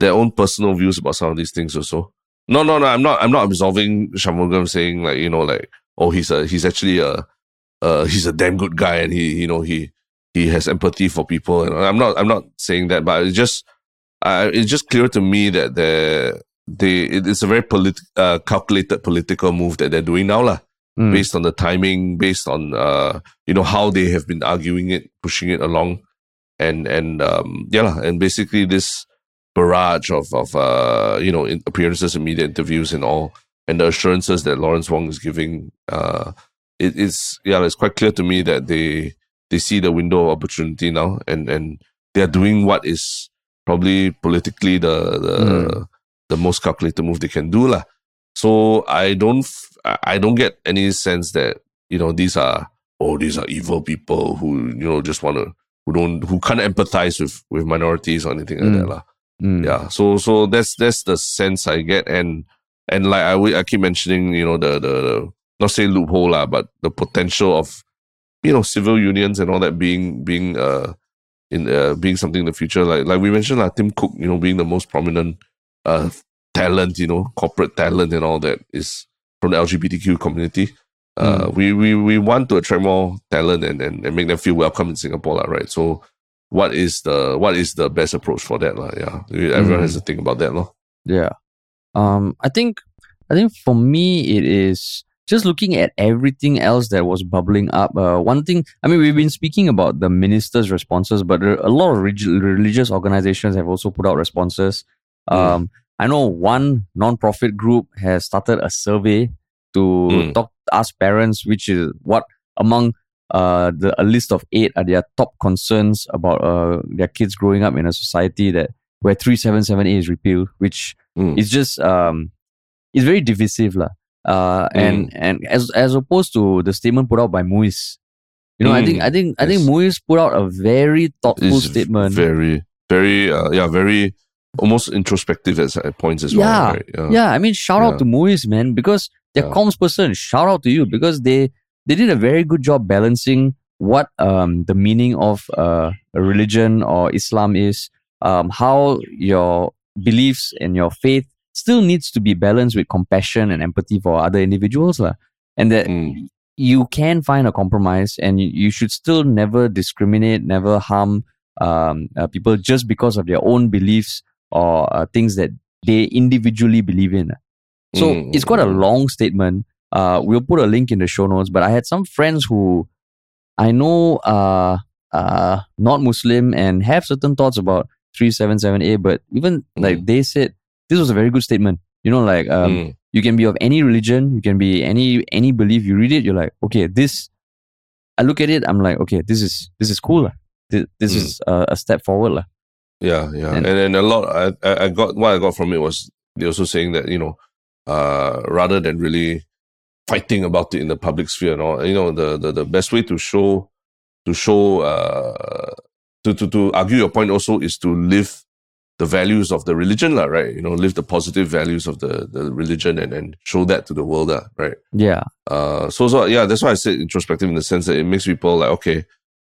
their own personal views about some of these things also. No, no, no. I'm not. I'm not absolving Shanmugam saying like you know like oh he's a he's actually a uh he's a damn good guy and he you know he he has empathy for people and I'm not I'm not saying that but it's just uh, it's just clear to me that they they it's a very polit- uh, calculated political move that they're doing now lah Mm. based on the timing based on uh you know how they have been arguing it pushing it along and and um yeah lah, and basically this barrage of of uh you know in appearances and media interviews and all and the assurances that Lawrence Wong is giving uh it, it's yeah it's quite clear to me that they they see the window of opportunity now and and they are doing what is probably politically the the Mm. the most calculated move they can do lah. So I don't I don't get any sense that you know these are oh these are evil people who you know just want to who don't who can't empathize with with minorities or anything like Mm. that lah. Mm. Yeah. So so that's that's the sense I get and and like I I keep mentioning you know the the, the not say loophole lah but the potential of you know civil unions and all that being being uh in uh, being something in the future like like we mentioned like Tim Cook you know being the most prominent uh talent you know corporate talent and all that is from the LGBTQ community uh we, we we want to attract more talent and, and, and make them feel welcome in Singapore lah, right so what is the what is the best approach for that lah? yeah everyone Mm. has to think about that lah. Yeah. Um, I think I think for me it is just looking at everything else that was bubbling up. Uh, one thing I mean we've been speaking about the ministers' responses, but a lot of relig- religious organizations have also put out responses. Mm. Um, I know one non-profit group has started a survey to Mm. talk ask parents which is what among uh the a list of eight are their top concerns about uh their kids growing up in a society that where 377A is repealed, which Mm. is just um it's very divisive lah. Uh and and as as opposed to the statement put out by MUIS. You know, I think Mm, I think I think yes. Put out a very thoughtful It's statement. very very uh, yeah very almost introspective at, at points as Yeah, well right? yeah yeah, I mean shout out Yeah. to MUIS, man, because they're Yeah. comms person. Shout out to you because they they did a very good job balancing what um the meaning of uh, a religion or Islam is, um how your beliefs and your faith still needs to be balanced with compassion and empathy for other individuals lah. and that Mm. you can find a compromise and you, you should still never discriminate, never harm um, uh, people just because of their own beliefs or uh, things that they individually believe in. So Mm, it's quite a mm. long statement. Uh, we'll put a link in the show notes, but I had some friends who I know are uh, not Muslim and have certain thoughts about 377A, but even like they said, this was a very good statement. You know, like um, Mm. you can be of any religion you can be any any belief you read it you're like okay this i look at it i'm like okay this is this is cool this, this Mm. is a, a step forward lah. Yeah, yeah, And- and then a lot. I, I I got what I got from it was they also saying that you know, uh, rather than really fighting about it in the public sphere and all, you know, the the, the best way to show to show uh to, to to argue your point also is to live the values of the religion, lah, right? You know, live the positive values of the the religion and and show that to the world, lah, right? yeah Uh, so so yeah, that's why I said introspective in the sense that it makes people like okay,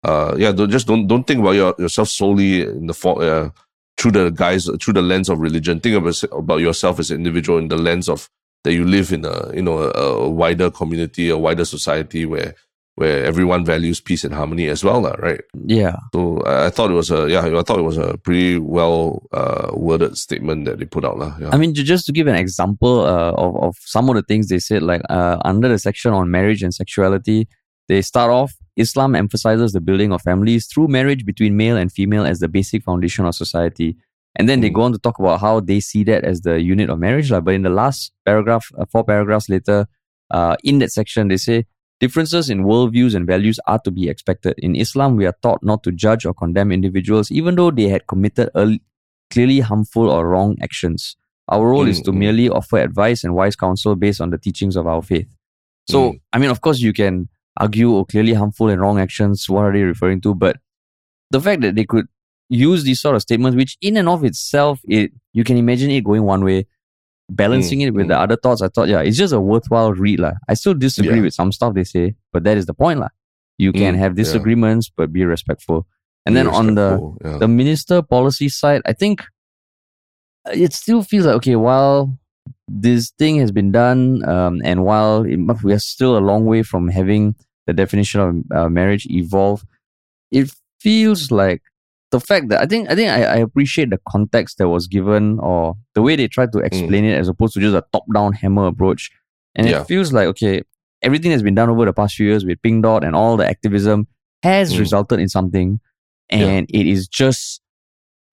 uh, yeah, don't just don't don't think about your, yourself solely in the for, uh, through the guise through the lens of religion. Think about about yourself as an individual in the lens of that you live in a you know a, a wider community, a wider society where where everyone values peace and harmony as well, right? Yeah. So I, I thought it was a yeah, I thought it was a pretty well uh, worded statement that they put out, lah. Yeah. I mean, just to give an example uh, of, of some of the things they said, like uh, under the section on marriage and sexuality, they start off Islam emphasizes the building of families through marriage between male and female as the basic foundation of society. And then they Mm. go on to talk about how they see that as the unit of marriage. lah. But in the last paragraph, uh, four paragraphs later, uh, in that section, they say differences in worldviews and values are to be expected. In Islam, we are taught not to judge or condemn individuals, even though they had committed early, clearly harmful or wrong actions. Our role is Mm, to mm. merely offer advice and wise counsel based on the teachings of our faith. So, Mm. I mean, of course, you can argue, oh, clearly harmful and wrong actions, what are they referring to? But the fact that they could use these sort of statements, which in and of itself, it you can imagine it going one way, balancing Mm, it with mm. the other thoughts, I thought, yeah, it's just a worthwhile read. lah. I still disagree Yeah. with some stuff they say, but that is the point. lah. You can Mm, have yeah. disagreements, but be respectful. And Be then on the yeah. the minister policy side, I think uh, it still feels like okay, while this thing has been done, um, and while it, we are still a long way from having the definition of uh, marriage evolve, it feels like the fact that I think I think I, I appreciate the context that was given or the way they tried to explain it as opposed to just a top-down hammer approach. And Yeah. it feels like okay, everything that's been done over the past few years with Pink Dot and all the activism has Mm. resulted in something, Yeah. and it is just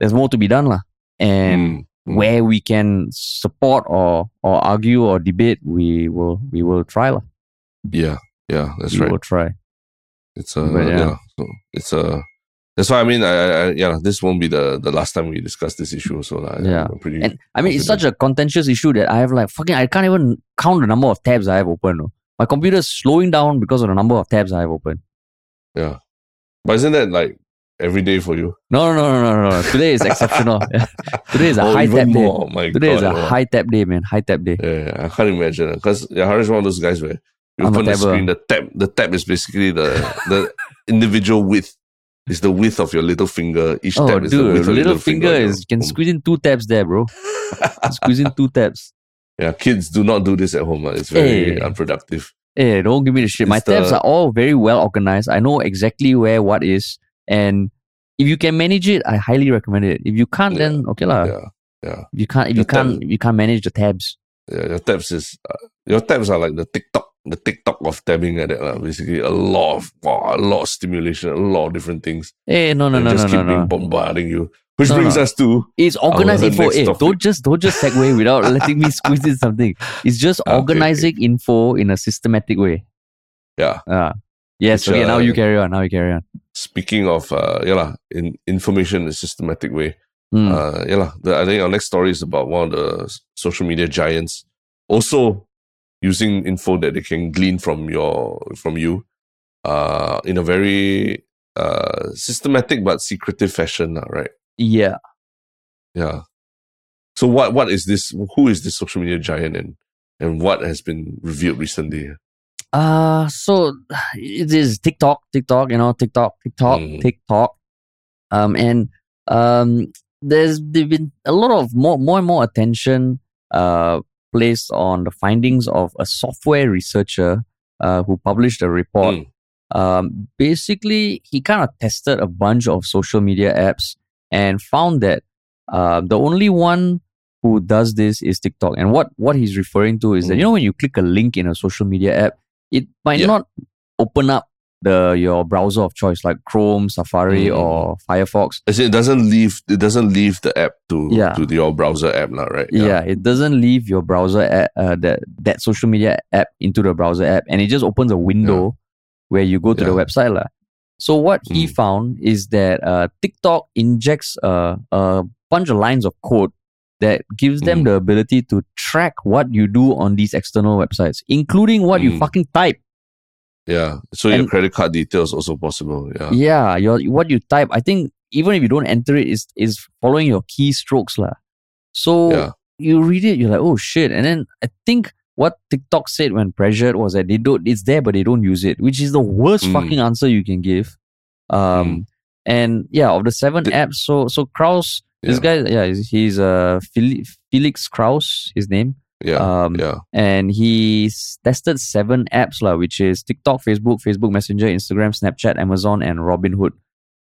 there's more to be done, lah. And Mm, mm. where we can support or or argue or debate, we will we will try, lah. yeah, yeah, that's we right. We will try. It's a But yeah. yeah. so it's a that's why I mean I, I, yeah this won't be the the last time we discuss this issue so like, Yeah. I'm pretty And I mean, it's such a contentious issue that I have like fucking I can't even count the number of tabs I have open. My computer is slowing down because of the number of tabs I have open. yeah but isn't that like every day for you No, no, no, no, no, no. Today is exceptional. <laughs> <laughs> Today is a oh, high even tab day. Oh my Today is a wow. high tab day, man. High tab day. yeah, yeah, I can't imagine because yeah Harish is one of those guys where you I'm open the screen the tab the tab is basically the the <laughs> individual width is the width of your little finger each Oh, tab is the width of your little finger your- is can squeeze in two tabs there, bro. <laughs> squeeze in two tabs. yeah kids do not do this at home uh, it's very Hey. unproductive Hey, don't give me the shit. My It's tabs are all very well organized. I know exactly where what is, and if you can manage it, I highly recommend it. If you can't, Yeah, then okay lah. yeah yeah If you can't, if The you can't, if you can't manage the tabs. Yeah, your tabs is uh, your tabs are like the TikTok, the TikTok of tabbing like that. basically, a lot of wow, a lot of stimulation, a lot of different things. Hey, no, no, They no, just no, keep no, being no. bombarding you. Which No, brings no. us to It's organized info. Hey, topic. don't just don't just segue <laughs> without letting me squeeze in something. It's just Okay, organizing info in a systematic way. yeah. Ah, yes. Which, okay, now uh, you carry on. Now you carry on. Speaking of uh, yeah, lah, in information in a systematic way. Hmm. Uh, yeah, lah, the, I think our next story is about one of the social media giants also using info that they can glean from your from you, uh, in a very uh systematic but secretive fashion, right? yeah. Yeah. So what what is this? Who is this social media giant and and what has been revealed recently? Uh so it is TikTok, TikTok, you know, TikTok, TikTok, Mm. TikTok. Um and um there's there've been a lot of more more and more attention uh placed on the findings of a software researcher uh who published a report. Mm. Um basically he kind of tested a bunch of social media apps and found that uh, the only one who does this is TikTok. And what what he's referring to is that Mm. you know when you click a link in a social media app, it might Yeah. not open up the your browser of choice like Chrome, Safari, Mm. or Firefox. As it doesn't leave it doesn't leave the app to Yeah. to your browser app now, right? Yeah. it doesn't leave your browser app, uh, that that social media app into the browser app, and it just opens a window where you go to the website lah. So what he Mm. found is that uh, TikTok injects uh, a bunch of lines of code that gives them Mm. the ability to track what you do on these external websites, including what you Mm. fucking type. Yeah. So your credit card details also possible. Yeah. Yeah, your what you type. I think even if you don't enter it, is is following your keystrokes lah. So Yeah. you read it, you're like, oh shit. And then I think what TikTok said when pressured was that they don't. It's there, but they don't use it, which is the worst Mm. fucking answer you can give. Um, and yeah, of the seven The- apps, so so Krause, this guy, yeah, he's, he's uh Felix Krause, his name. Yeah. Um, yeah. and he's tested seven apps, lah, which is TikTok, Facebook, Facebook Messenger, Instagram, Snapchat, Amazon, and Robinhood.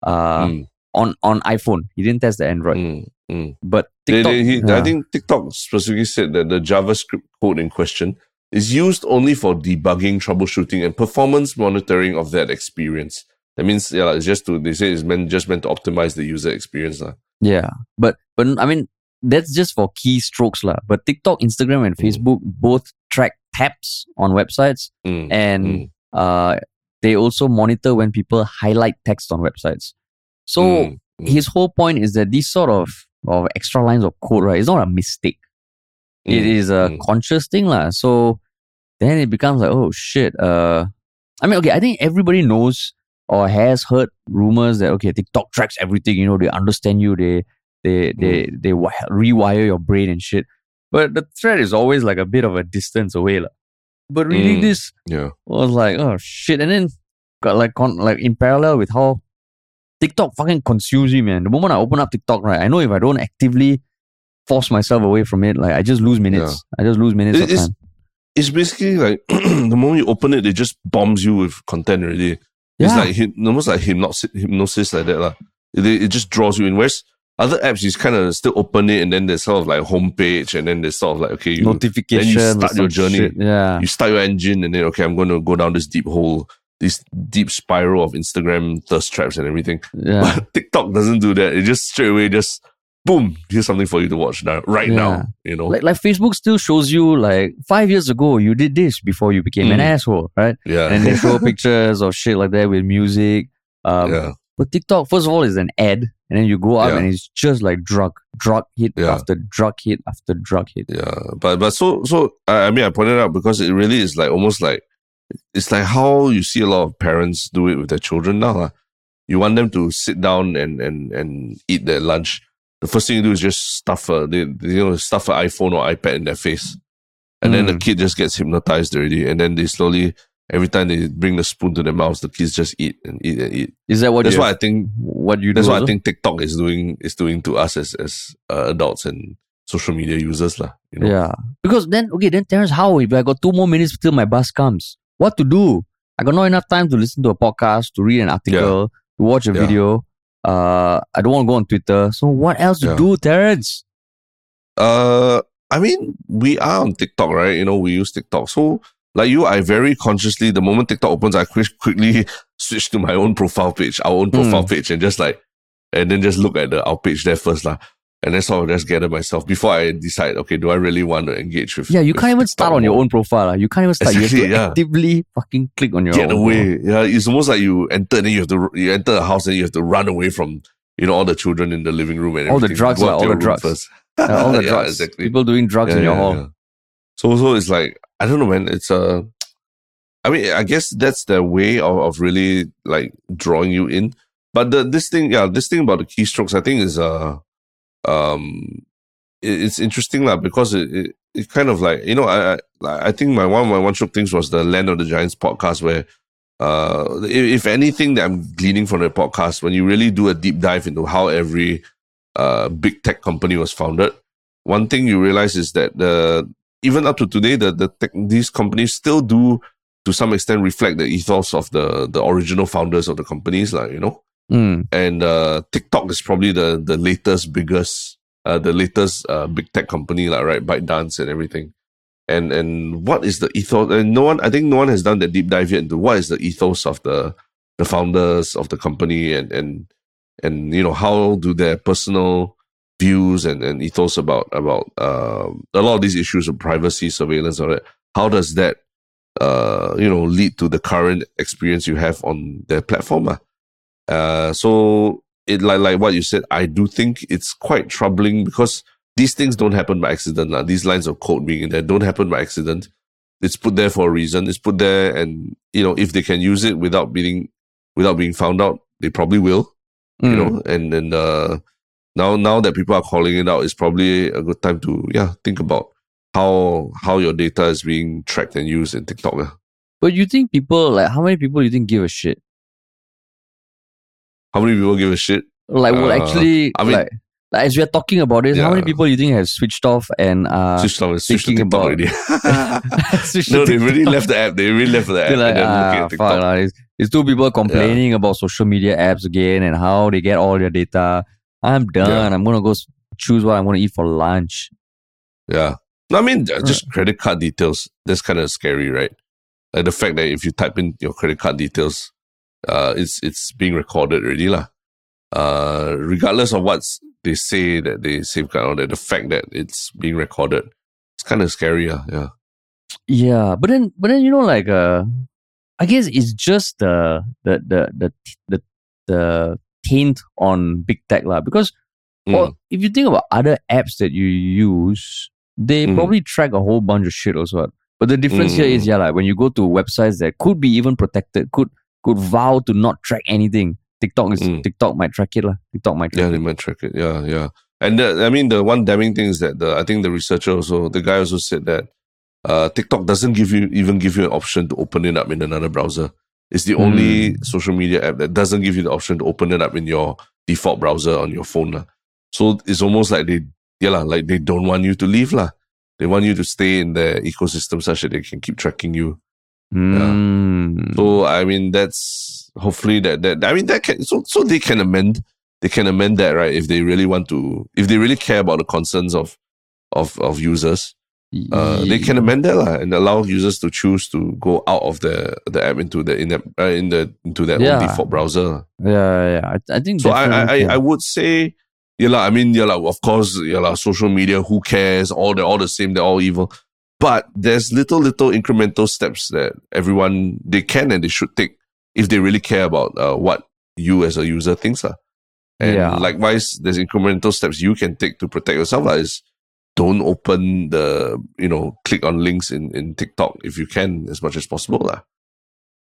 Uh, Mm, on on iPhone. He didn't test the Android, mm, mm. but TikTok. they- he- I think TikTok specifically said that the JavaScript code in question is used only for debugging, troubleshooting, and performance monitoring of that experience. That means, yeah, it's just to they say it's meant just meant to optimize the user experience. lah. Yeah, but but I mean that's just for keystrokes lah. But TikTok, Instagram, and Mm. Facebook both track taps on websites, Mm, and mm, uh, they also monitor when people highlight text on websites. So mm, mm. his whole point is that these sort of of extra lines of code, right, is not a mistake. It Mm, is a mm. conscious thing, lah. So then it becomes like, oh shit. Uh, I mean, okay, I think everybody knows or has heard rumors that okay, TikTok tracks everything. You know, they understand you. They they they Mm. they rewire your brain and shit. But the threat is always like a bit of a distance away, lah. But reading Mm. this yeah. was like, oh shit, and then got like con- like in parallel with how TikTok fucking consumes me, man. The moment I open up TikTok, right, I know if I don't actively force myself away from it, like I just lose minutes. I just lose minutes It- of it's- time. It's basically like <clears throat> the moment you open it, it just bombs you with content already. It's like almost like hypnosis, hypnosis like that. lah. It, it just draws you in. Whereas other apps, you kind of still open it and then there's sort of like homepage and then there's sort of like, okay, you, Notification. you start your journey. Yeah. you start your engine and then, okay, I'm going to go down this deep hole, this deep spiral of Instagram thirst traps and everything. Yeah. But <laughs> TikTok doesn't do that. It just straight away just, boom, here's something for you to watch now, right Yeah. now, you know? Like, like Facebook still shows you like five years ago you did this before you became an Mm. asshole, right? yeah. And they show <laughs> pictures of shit like that with music. Um, yeah. But TikTok, first of all, is an ad, and then you go up Yeah. and it's just like drug, drug hit Yeah. after drug hit after drug hit. Yeah, but but so so I I mean I pointed out because it really is like almost like it's like how you see a lot of parents do it with their children now. lah. You want them to sit down and and and eat their lunch. The first thing you do is just stuff a they, you know stuff an iPhone or iPad in their face, and then the Mm. kid just gets hypnotized already. And then they slowly every time they bring the spoon to their mouths, the kids just eat and eat and eat. Is that what That's what I think. what you That's what I think TikTok is doing is doing to us as as uh, adults and social media users lah. You know? Yeah. Because then, okay, then Terence, how if I got two more minutes till my bus comes? What to do? I got not enough time to listen to a podcast, to read an article, to watch a Yeah. video. Uh, I don't want to go on Twitter. So what else to Yeah. do, Terence? Uh, I mean, we are on TikTok, right? You know, we use TikTok. So, like you, I very consciously, the moment TikTok opens, I quick, quickly <laughs> switch to my own profile page, our own profile page, and just like, and then just look at the our page there first, lah. And then sort of just gather myself before I decide, okay, do I really want to engage with? Yeah, you can't even start on your own profile. ah. You can't even start. you have to yeah. actively fucking click on your Get own. away. Yeah, it's almost like you enter and then you have to you enter a house and you have to run away from you know all the children in the living room and All the drugs, all the drugs. Yeah, all the <laughs> Yeah, drugs. exactly. People doing drugs in your hall. So so it's like I don't know, man. It's a, I mean, I guess that's their way of, of really like drawing you in. But the this thing, yeah, this thing about the keystrokes, I think is uh um, it, it's interesting lah because it, it it kind of like you know I I, I think my one my one stroke things was the Land of the Giants podcast where. Uh, if, if anything that I'm gleaning from the podcast, when you really do a deep dive into how every uh, big tech company was founded, one thing you realize is that the even up to today, the the tech, these companies still do to some extent reflect the ethos of the the original founders of the companies, like you know. Mm. And uh, TikTok is probably the the latest, biggest, uh, the latest uh, big tech company, like right, ByteDance and everything. And and what is the ethos? And no one, I think, no one has done that deep dive yet into what is the ethos of the the founders of the company and and and you know how do their personal views and, and ethos about about um, a lot of these issues of privacy, surveillance, all that. How does that uh, you know lead to the current experience you have on their platform? ah? Uh, so it like like what you said, I do think it's quite troubling because these things don't happen by accident. lah. These lines of code being in there don't happen by accident. It's put there for a reason. It's put there, and you know if they can use it without being without being found out, they probably will. You Mm. know, and then uh, now now that people are calling it out, it's probably a good time to yeah think about how how your data is being tracked and used in TikTok. ah. But you think people like how many people you think give a shit? How many people give a shit? Like will Uh, actually I mean, like Like, as we are talking about this, how many people you think have switched off and uh, switched on, switched to thinking TikTok about- already. <laughs> <laughs> switched no, they really left the app. They really left the app They're like, ah, at fuck. It's, it's two people complaining about social media apps again and how they get all their data. I'm done. Yeah. I'm gonna go choose what I'm gonna eat for lunch. Yeah. No, I mean, uh, just credit card details. That's kind of scary, right? Like the fact that if you type in your credit card details, uh, it's it's being recorded already, lah. Uh, regardless of what they say that they safeguard or that, the fact that it's being recorded, it's kind of scary, yeah. Yeah. Yeah, but then, but then you know, like, uh, I guess it's just the the the the the, the taint on big tech lah. Because Mm. well, if you think about other apps that you use, they Mm. probably track a whole bunch of shit also. But the difference here is, Mm. yeah, like when you go to websites that could be even protected, could could vow to not track anything. TikTok is Mm. TikTok might track it lah. TikTok might track Yeah, it. they might track it. Yeah, yeah. And the, I mean, the one damning thing is that the I think the researcher also, the guy also said that uh, TikTok doesn't give you even give you an option to open it up in another browser. It's the only social media app that doesn't give you the option to open it up in your default browser on your phone. lah. So it's almost like they, yeah, lah, like they don't want you to leave. lah. They want you to stay in their ecosystem such that they can keep tracking you. Mm. So I mean, that's hopefully that that I mean that can so so they can amend they can amend that right if they really want to if they really care about the concerns of of of users. Uh, they can amend that lah, and allow users to choose to go out of the the app into the in the uh, in the into their Yeah. own default browser. Yeah, yeah. I, I think So I I, I would say yeah lah, I mean yeah lah, of course yeah lah, social media who cares all they're all the same they're all evil. But there's little little incremental steps that everyone they can and they should take if they really care about uh, what you as a user thinks lah. And Yeah. likewise, there's incremental steps you can take to protect yourself. lah. Is don't open the you know click on links in in TikTok if you can as much as possible lah.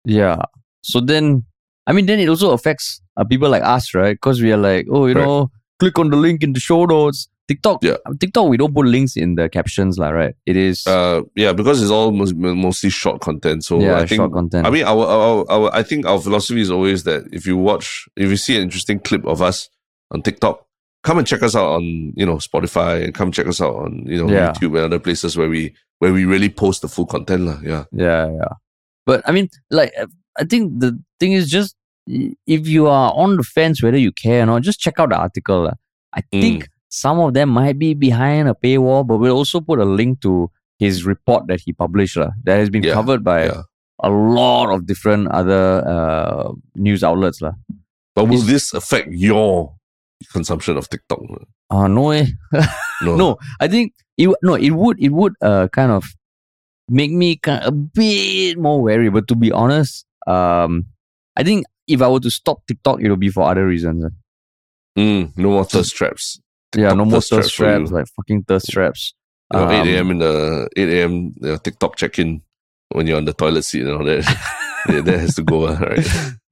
Yeah. So then, I mean, then it also affects uh, people like us, right? Because we are like, oh, you Correct. know, click on the link in the show notes. TikTok, Yeah. TikTok, we don't put links in the captions, lah, right? It is Uh, yeah, because it's all mos- mostly short content. So yeah, I think short content. I mean, our, our, our, I think our philosophy is always that if you watch, if you see an interesting clip of us on TikTok, come and check us out on, you know, Spotify and come check us out on, you know, Yeah. YouTube and other places where we, where we really post the full content. lah. Yeah. yeah, yeah. But I mean, like, uh, I think the thing is just if you are on the fence whether you care or not, just check out the article. lah. I Mm. think some of them might be behind a paywall, but we'll also put a link to his report that he published lah, that has been Yeah, covered by yeah. a lot of different other uh, news outlets. lah. But will Is- this affect your consumption of TikTok? Uh, no, eh. <laughs> No. no, I think it no, it would it would uh kind of make me kind a bit more wary. But to be honest, um, I think if I were to stop TikTok, it will be for other reasons. eh. Mm, no more thirst traps. Yeah, no more thirst thirst traps like fucking thirst traps. You know, 8 Um, a.m. in the 8 a.m. TikTok check-in when you're on the toilet seat and all that. <laughs> yeah, that has to go, right?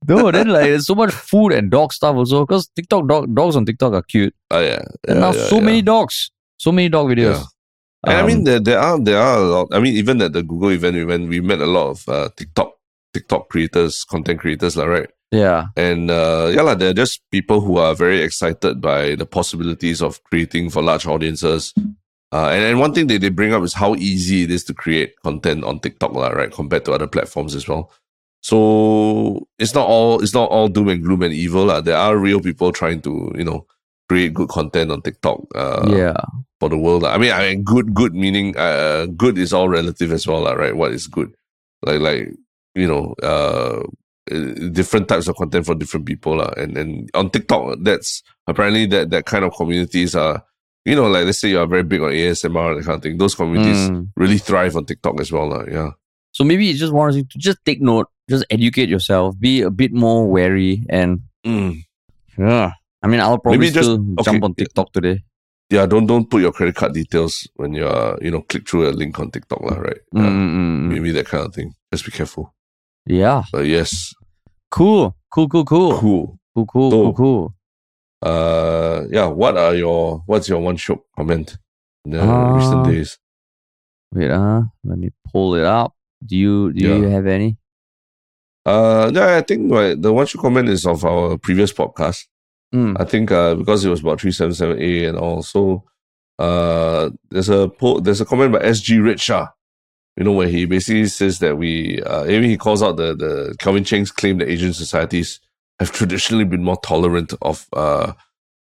No, then like there's so much food and dog stuff also because TikTok dog dogs on TikTok are cute. Oh yeah. And yeah, now yeah, so yeah. many dogs, so many dog videos. And I Um, mean, there, there are there are a lot. I mean, even at the Google event, when we met a lot of uh, TikTok TikTok creators, content creators, lah, right? yeah, And uh, yeah, like, they're just people who are very excited by the possibilities of creating for large audiences. Uh, and, and one thing that they bring up is how easy it is to create content on TikTok, lah, right? Compared to other platforms as well. So it's not all it's not all doom and gloom and evil. lah. There are real people trying to, you know, create good content on TikTok. Uh, yeah, for the world. I mean, I mean, good, good meaning, uh, good is all relative as well, lah, right? What is good? Like, like you know, uh, different types of content for different people, lah. And and on TikTok, that's apparently that that kind of communities are, you know, like let's say you are very big on ASMR that kind of thing. Those communities Mm. really thrive on TikTok as well, lah. Yeah. So maybe it's just warrants you to just take note, just educate yourself, be a bit more wary, and Mm. yeah. I mean, I'll probably Maybe just- still okay, jump on TikTok today. Yeah, don't don't put your credit card details when you are you know click through a link on TikTok, lah. Right? Yeah. Mm-mm-mm. Maybe that kind of thing. Just be careful. Yeah, But yes, cool, cool, cool, cool, cool. cool, cool, So- cool, cool. uh yeah what are your what's your one Shiok comment in the Uh, recent days Wait, uh, let me pull it up. Do you do you have any? Uh yeah i think right, the one Shiok comment is of our previous podcast Mm. I think uh, because it was about 377A and all. So uh, there's a po- there's a comment by SgRedSha, you know, where he basically says that we, uh, maybe he calls out the, the Calvin Cheng's claim that Asian societies have traditionally been more tolerant of uh,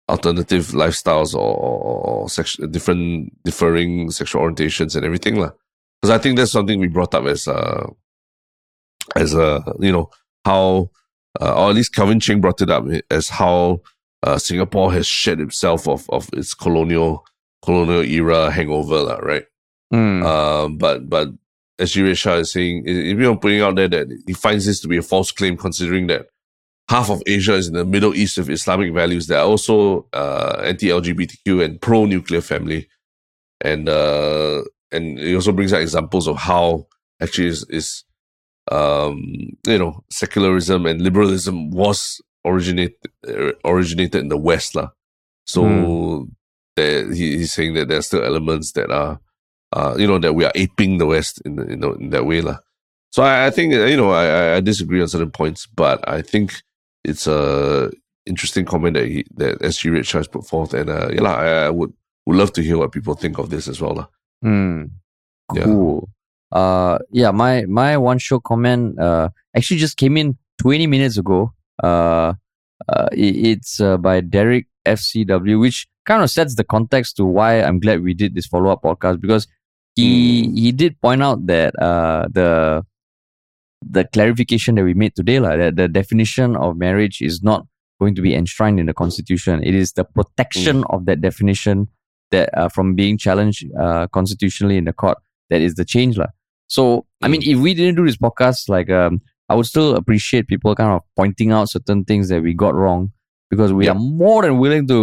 alternative lifestyles or, or, or sex- different differing sexual orientations and everything. Because I think that's something we brought up as uh, as a, you know, how, uh, or at least Calvin Cheng brought it up as how uh, Singapore has shed itself of, of its colonial colonial era hangover, right? Mm. Uh, but but as Shah is saying, if you're putting out there that he finds this to be a false claim, considering that half of Asia is in the Middle East with Islamic values that are also uh, anti-LGBTQ and pro-nuclear family, and uh, and he also brings out examples of how actually is, is um, you know secularism and liberalism was originated originated in the West, lah. So Mm. there, he, he's saying that there's still elements that are, uh, you know, that we are aping the West in know in that way, lah. So I, I think uh, you know I, I- disagree on certain points, but I think it's a interesting comment that he, that SG Rich has put forth, and uh, yeah, lah, I, I would would love to hear what people think of this as well, lah. Hmm. Yeah. Uh, yeah. My my one Shiok comment uh actually just came in twenty minutes ago. Uh, uh it's uh, by Derek FCW, which kind of sets the context to why I'm glad we did this follow up podcast because he he did point out that uh the the clarification that we made today, like that the definition of marriage is not going to be enshrined in the constitution. It is the protection of that definition that uh, from being challenged uh, constitutionally in the court that is the change lah. So I mean, if we didn't do this podcast, like um, I would still appreciate people kind of pointing out certain things that we got wrong because we Yeah. are more than willing to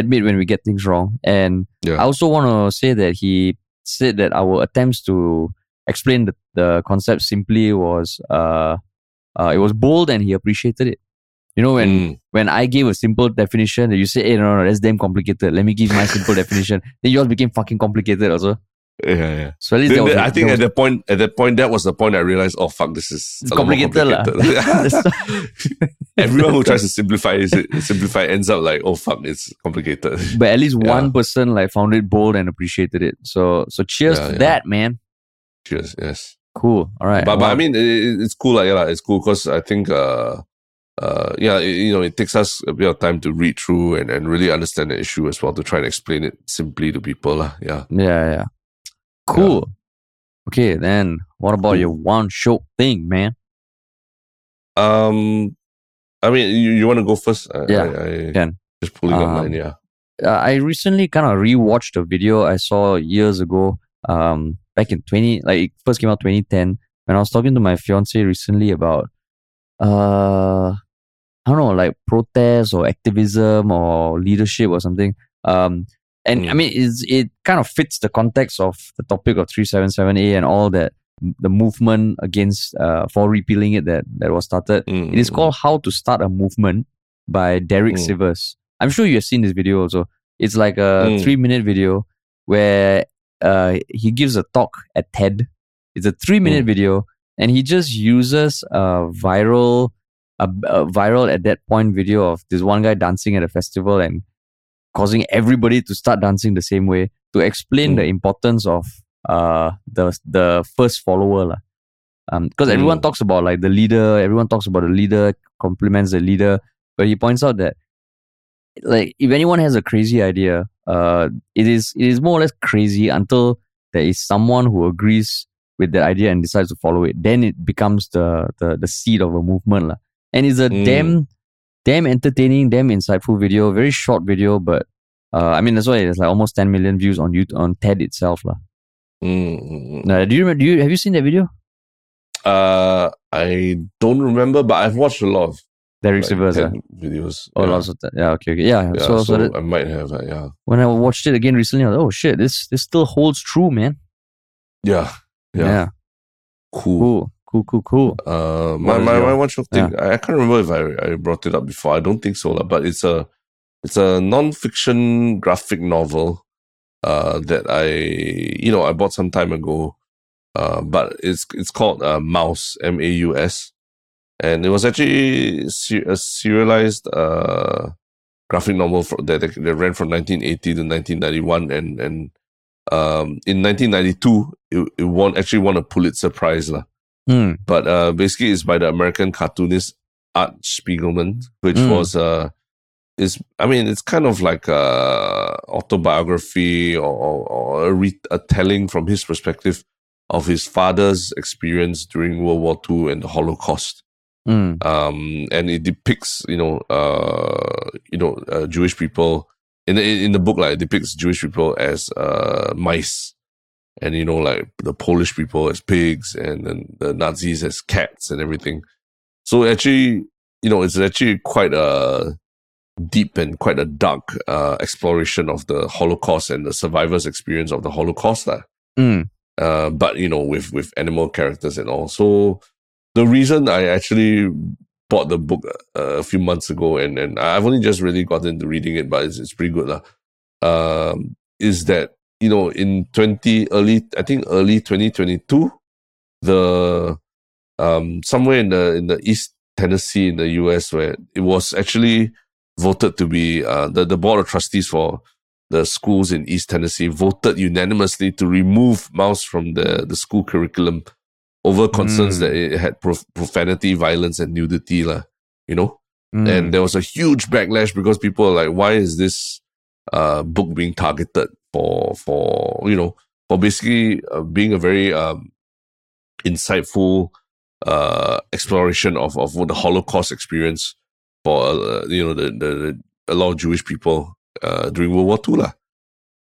admit when we get things wrong. And Yeah. I also want to say that he said that our attempts to explain the, the concept simply was uh, uh, it was bold and he appreciated it. You know, when Mm. when I gave a simple definition, you say, hey, no, no, that's damn complicated. Let me give my simple <laughs> definition. Then yours became fucking complicated also. Yeah, yeah. So at least Then- was I think there at was- that point, at that point, that was the point I realized, oh fuck, this is It's a lot complicated complicated. <laughs> <laughs> Everyone who tries to simplify it, simplify ends up like, oh fuck, it's complicated. but at least Yeah. one person like found it bold and appreciated it. So so cheers Yeah, for yeah. that, man. Cheers, yes. Cool. All right. But but I mean, it, it- it's cool, like, yeah, it's cool because I think, uh, uh, yeah, it, you know, it takes us a bit of time to read through and, and really understand the issue as well to try and explain it simply to people. Yeah. yeah, yeah. Cool. Okay, then what about your one Shiok thing, man? Um, I mean, you, you want to go first? I, Yeah, I, I can. Just pulling up Um, mine, yeah. uh, I recently kind of rewatched a video I saw years ago, um, back in 20, like it first came out 2010, when I was talking to my fiance recently about, uh, I don't know, like protest or activism or leadership or something. Um, and I Mm. mean, it's, it kind of fits the context of the topic of 377A and all that, the movement against, uh, for repealing it that, that was started. Mm, It is mm, called How to Start a Movement by Derek Mm. Sivers. I'm sure you have seen this video also. It's like a Mm. three minute video where uh, he gives a talk at TED. It's a three minute Mm. video, and he just uses a viral, a, a viral at that point video of this one guy dancing at a festival and causing everybody to start dancing the same way to explain Mm. the importance of uh the the first follower lah. Um, because everyone Mm. talks about like the leader, everyone talks about the leader, compliments the leader, but he points out that like if anyone has a crazy idea, uh, it is it is more or less crazy until there is someone who agrees with that idea and decides to follow it. Then it becomes the the, the seed of a movement lah. And it's a Mm. damn damn entertaining, damn insightful video. Very short video, but uh, I mean that's why it's like almost 10 million views on YouTube on TED itself lah. mm, mm, mm. Now, do you remember? Do you have you seen that video? Uh, I don't remember, but I've watched a lot of Derek like, ah. Videos. Oh, yeah. lots of that. Yeah, okay, okay. Yeah. Yeah, so, so, so that, I might have, uh, yeah, when I watched it again recently, I was like, oh shit, this this still holds true, man. yeah, yeah, Yeah. cool. Cool. Cool. Cool. Cool. Uh, my my, your- my one Shiok thing. I, I can't remember if I, I brought it up before. I don't think so, but it's a it's a non-fiction graphic novel uh, that I you know I bought some time ago. Uh, but it's it's called uh, Maus M A U S, and it was actually a serialized uh, graphic novel for, that, that ran from 1980 to 1991, and and um, in 1992 it, it won actually won a Pulitzer Prize lah. Mm. But uh, basically, it's by the American cartoonist Art Spiegelman, which Mm. was uh, is I mean, it's kind of like a autobiography or, or, or a, re- a telling from his perspective of his father's experience during World War II and the Holocaust. Mm. Um, and it depicts, you know, uh, you know, uh, Jewish people in the in the book. Like, it depicts Jewish people as uh, mice, and you know, like the Polish people as pigs, and then the Nazis as cats and everything. So actually, you know, it's actually quite a deep and quite a dark uh, exploration of the Holocaust and the survivors' experience of the Holocaust. lah Mm. uh, but you know, with with animal characters and all. So the reason I actually bought the book uh, a few months ago, and and I've only just really got into reading it, but it's, it's pretty good lah. Um, is that you know in twenty early, I think early twenty twenty two, the um somewhere in the in the East Tennessee in the U.S. where it was actually voted to be uh, the the board of trustees for the schools in East Tennessee voted unanimously to remove Maus from the, the school curriculum over concerns Mm. that it had prof- profanity, violence, and nudity, lah. You know, Mm. and there was a huge backlash because people are like, "Why is this uh, book being targeted for for you know for basically uh, being a very um, insightful uh, exploration of of what the Holocaust experience for uh, you know the, the, the a lot of Jewish people uh, during World War II lah.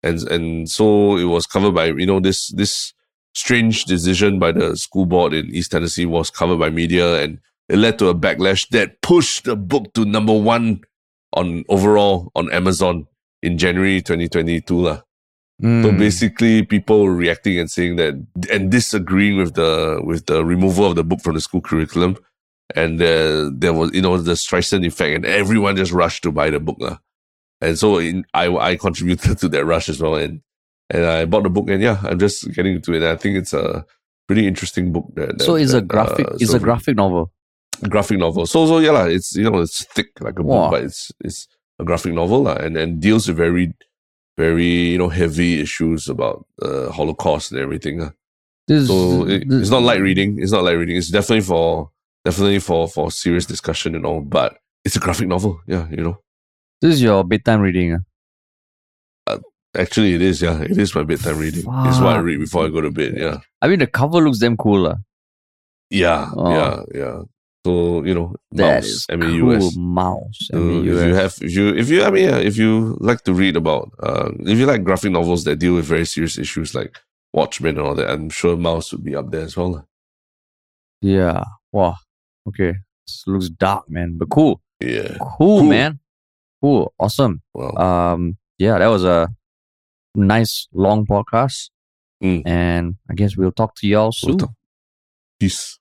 And and so it was covered by you know this this strange decision by the school board in East Tennessee was covered by media and it led to a backlash that pushed the book to number one on overall on Amazon in January 2022 lah. So Mm. basically, people were reacting and saying that and disagreeing with the with the removal of the book from the school curriculum, and uh, there was you know the Streisand effect, and everyone just rushed to buy the book lah. And so in, I I contributed <laughs> to that rush as well, and and I bought the book, and yeah, I'm just getting into it. And I think it's a pretty interesting book. That, so that- it's a graphic. uh, it's a graphic novel. graphic novel. So so yeah, lah, it's you know it's thick like a Wow. book, but it's it's a graphic novel lah, and and deals with very very you know heavy issues about uh, Holocaust and everything. lah. This, So it, this- it's not light reading. It's not light reading. It's definitely for definitely for for serious discussion and all. But it's a graphic novel. Yeah, you know. This is your bedtime reading. ah? Actually, it is. Yeah, it is my bedtime reading. It's what I read before I go to bed. Yeah, I mean, the cover looks damn cool. ah. yeah, Oh. yeah, yeah. So you know, That Maus, is M-A-U-S. cool. Maus. So if you have, if you, if you, I mean, yeah, if you like to read about, uh, if you like graphic novels that deal with very serious issues like Watchmen and all that, I'm sure Maus would be up there as well. Yeah. Wow. Okay. This looks dark, man, but cool. Yeah. Cool, Cool. man. Cool. Awesome. Well, Um. Yeah, that was a nice long podcast, Mm. and I guess we'll talk to y'all We'll soon. talk. peace.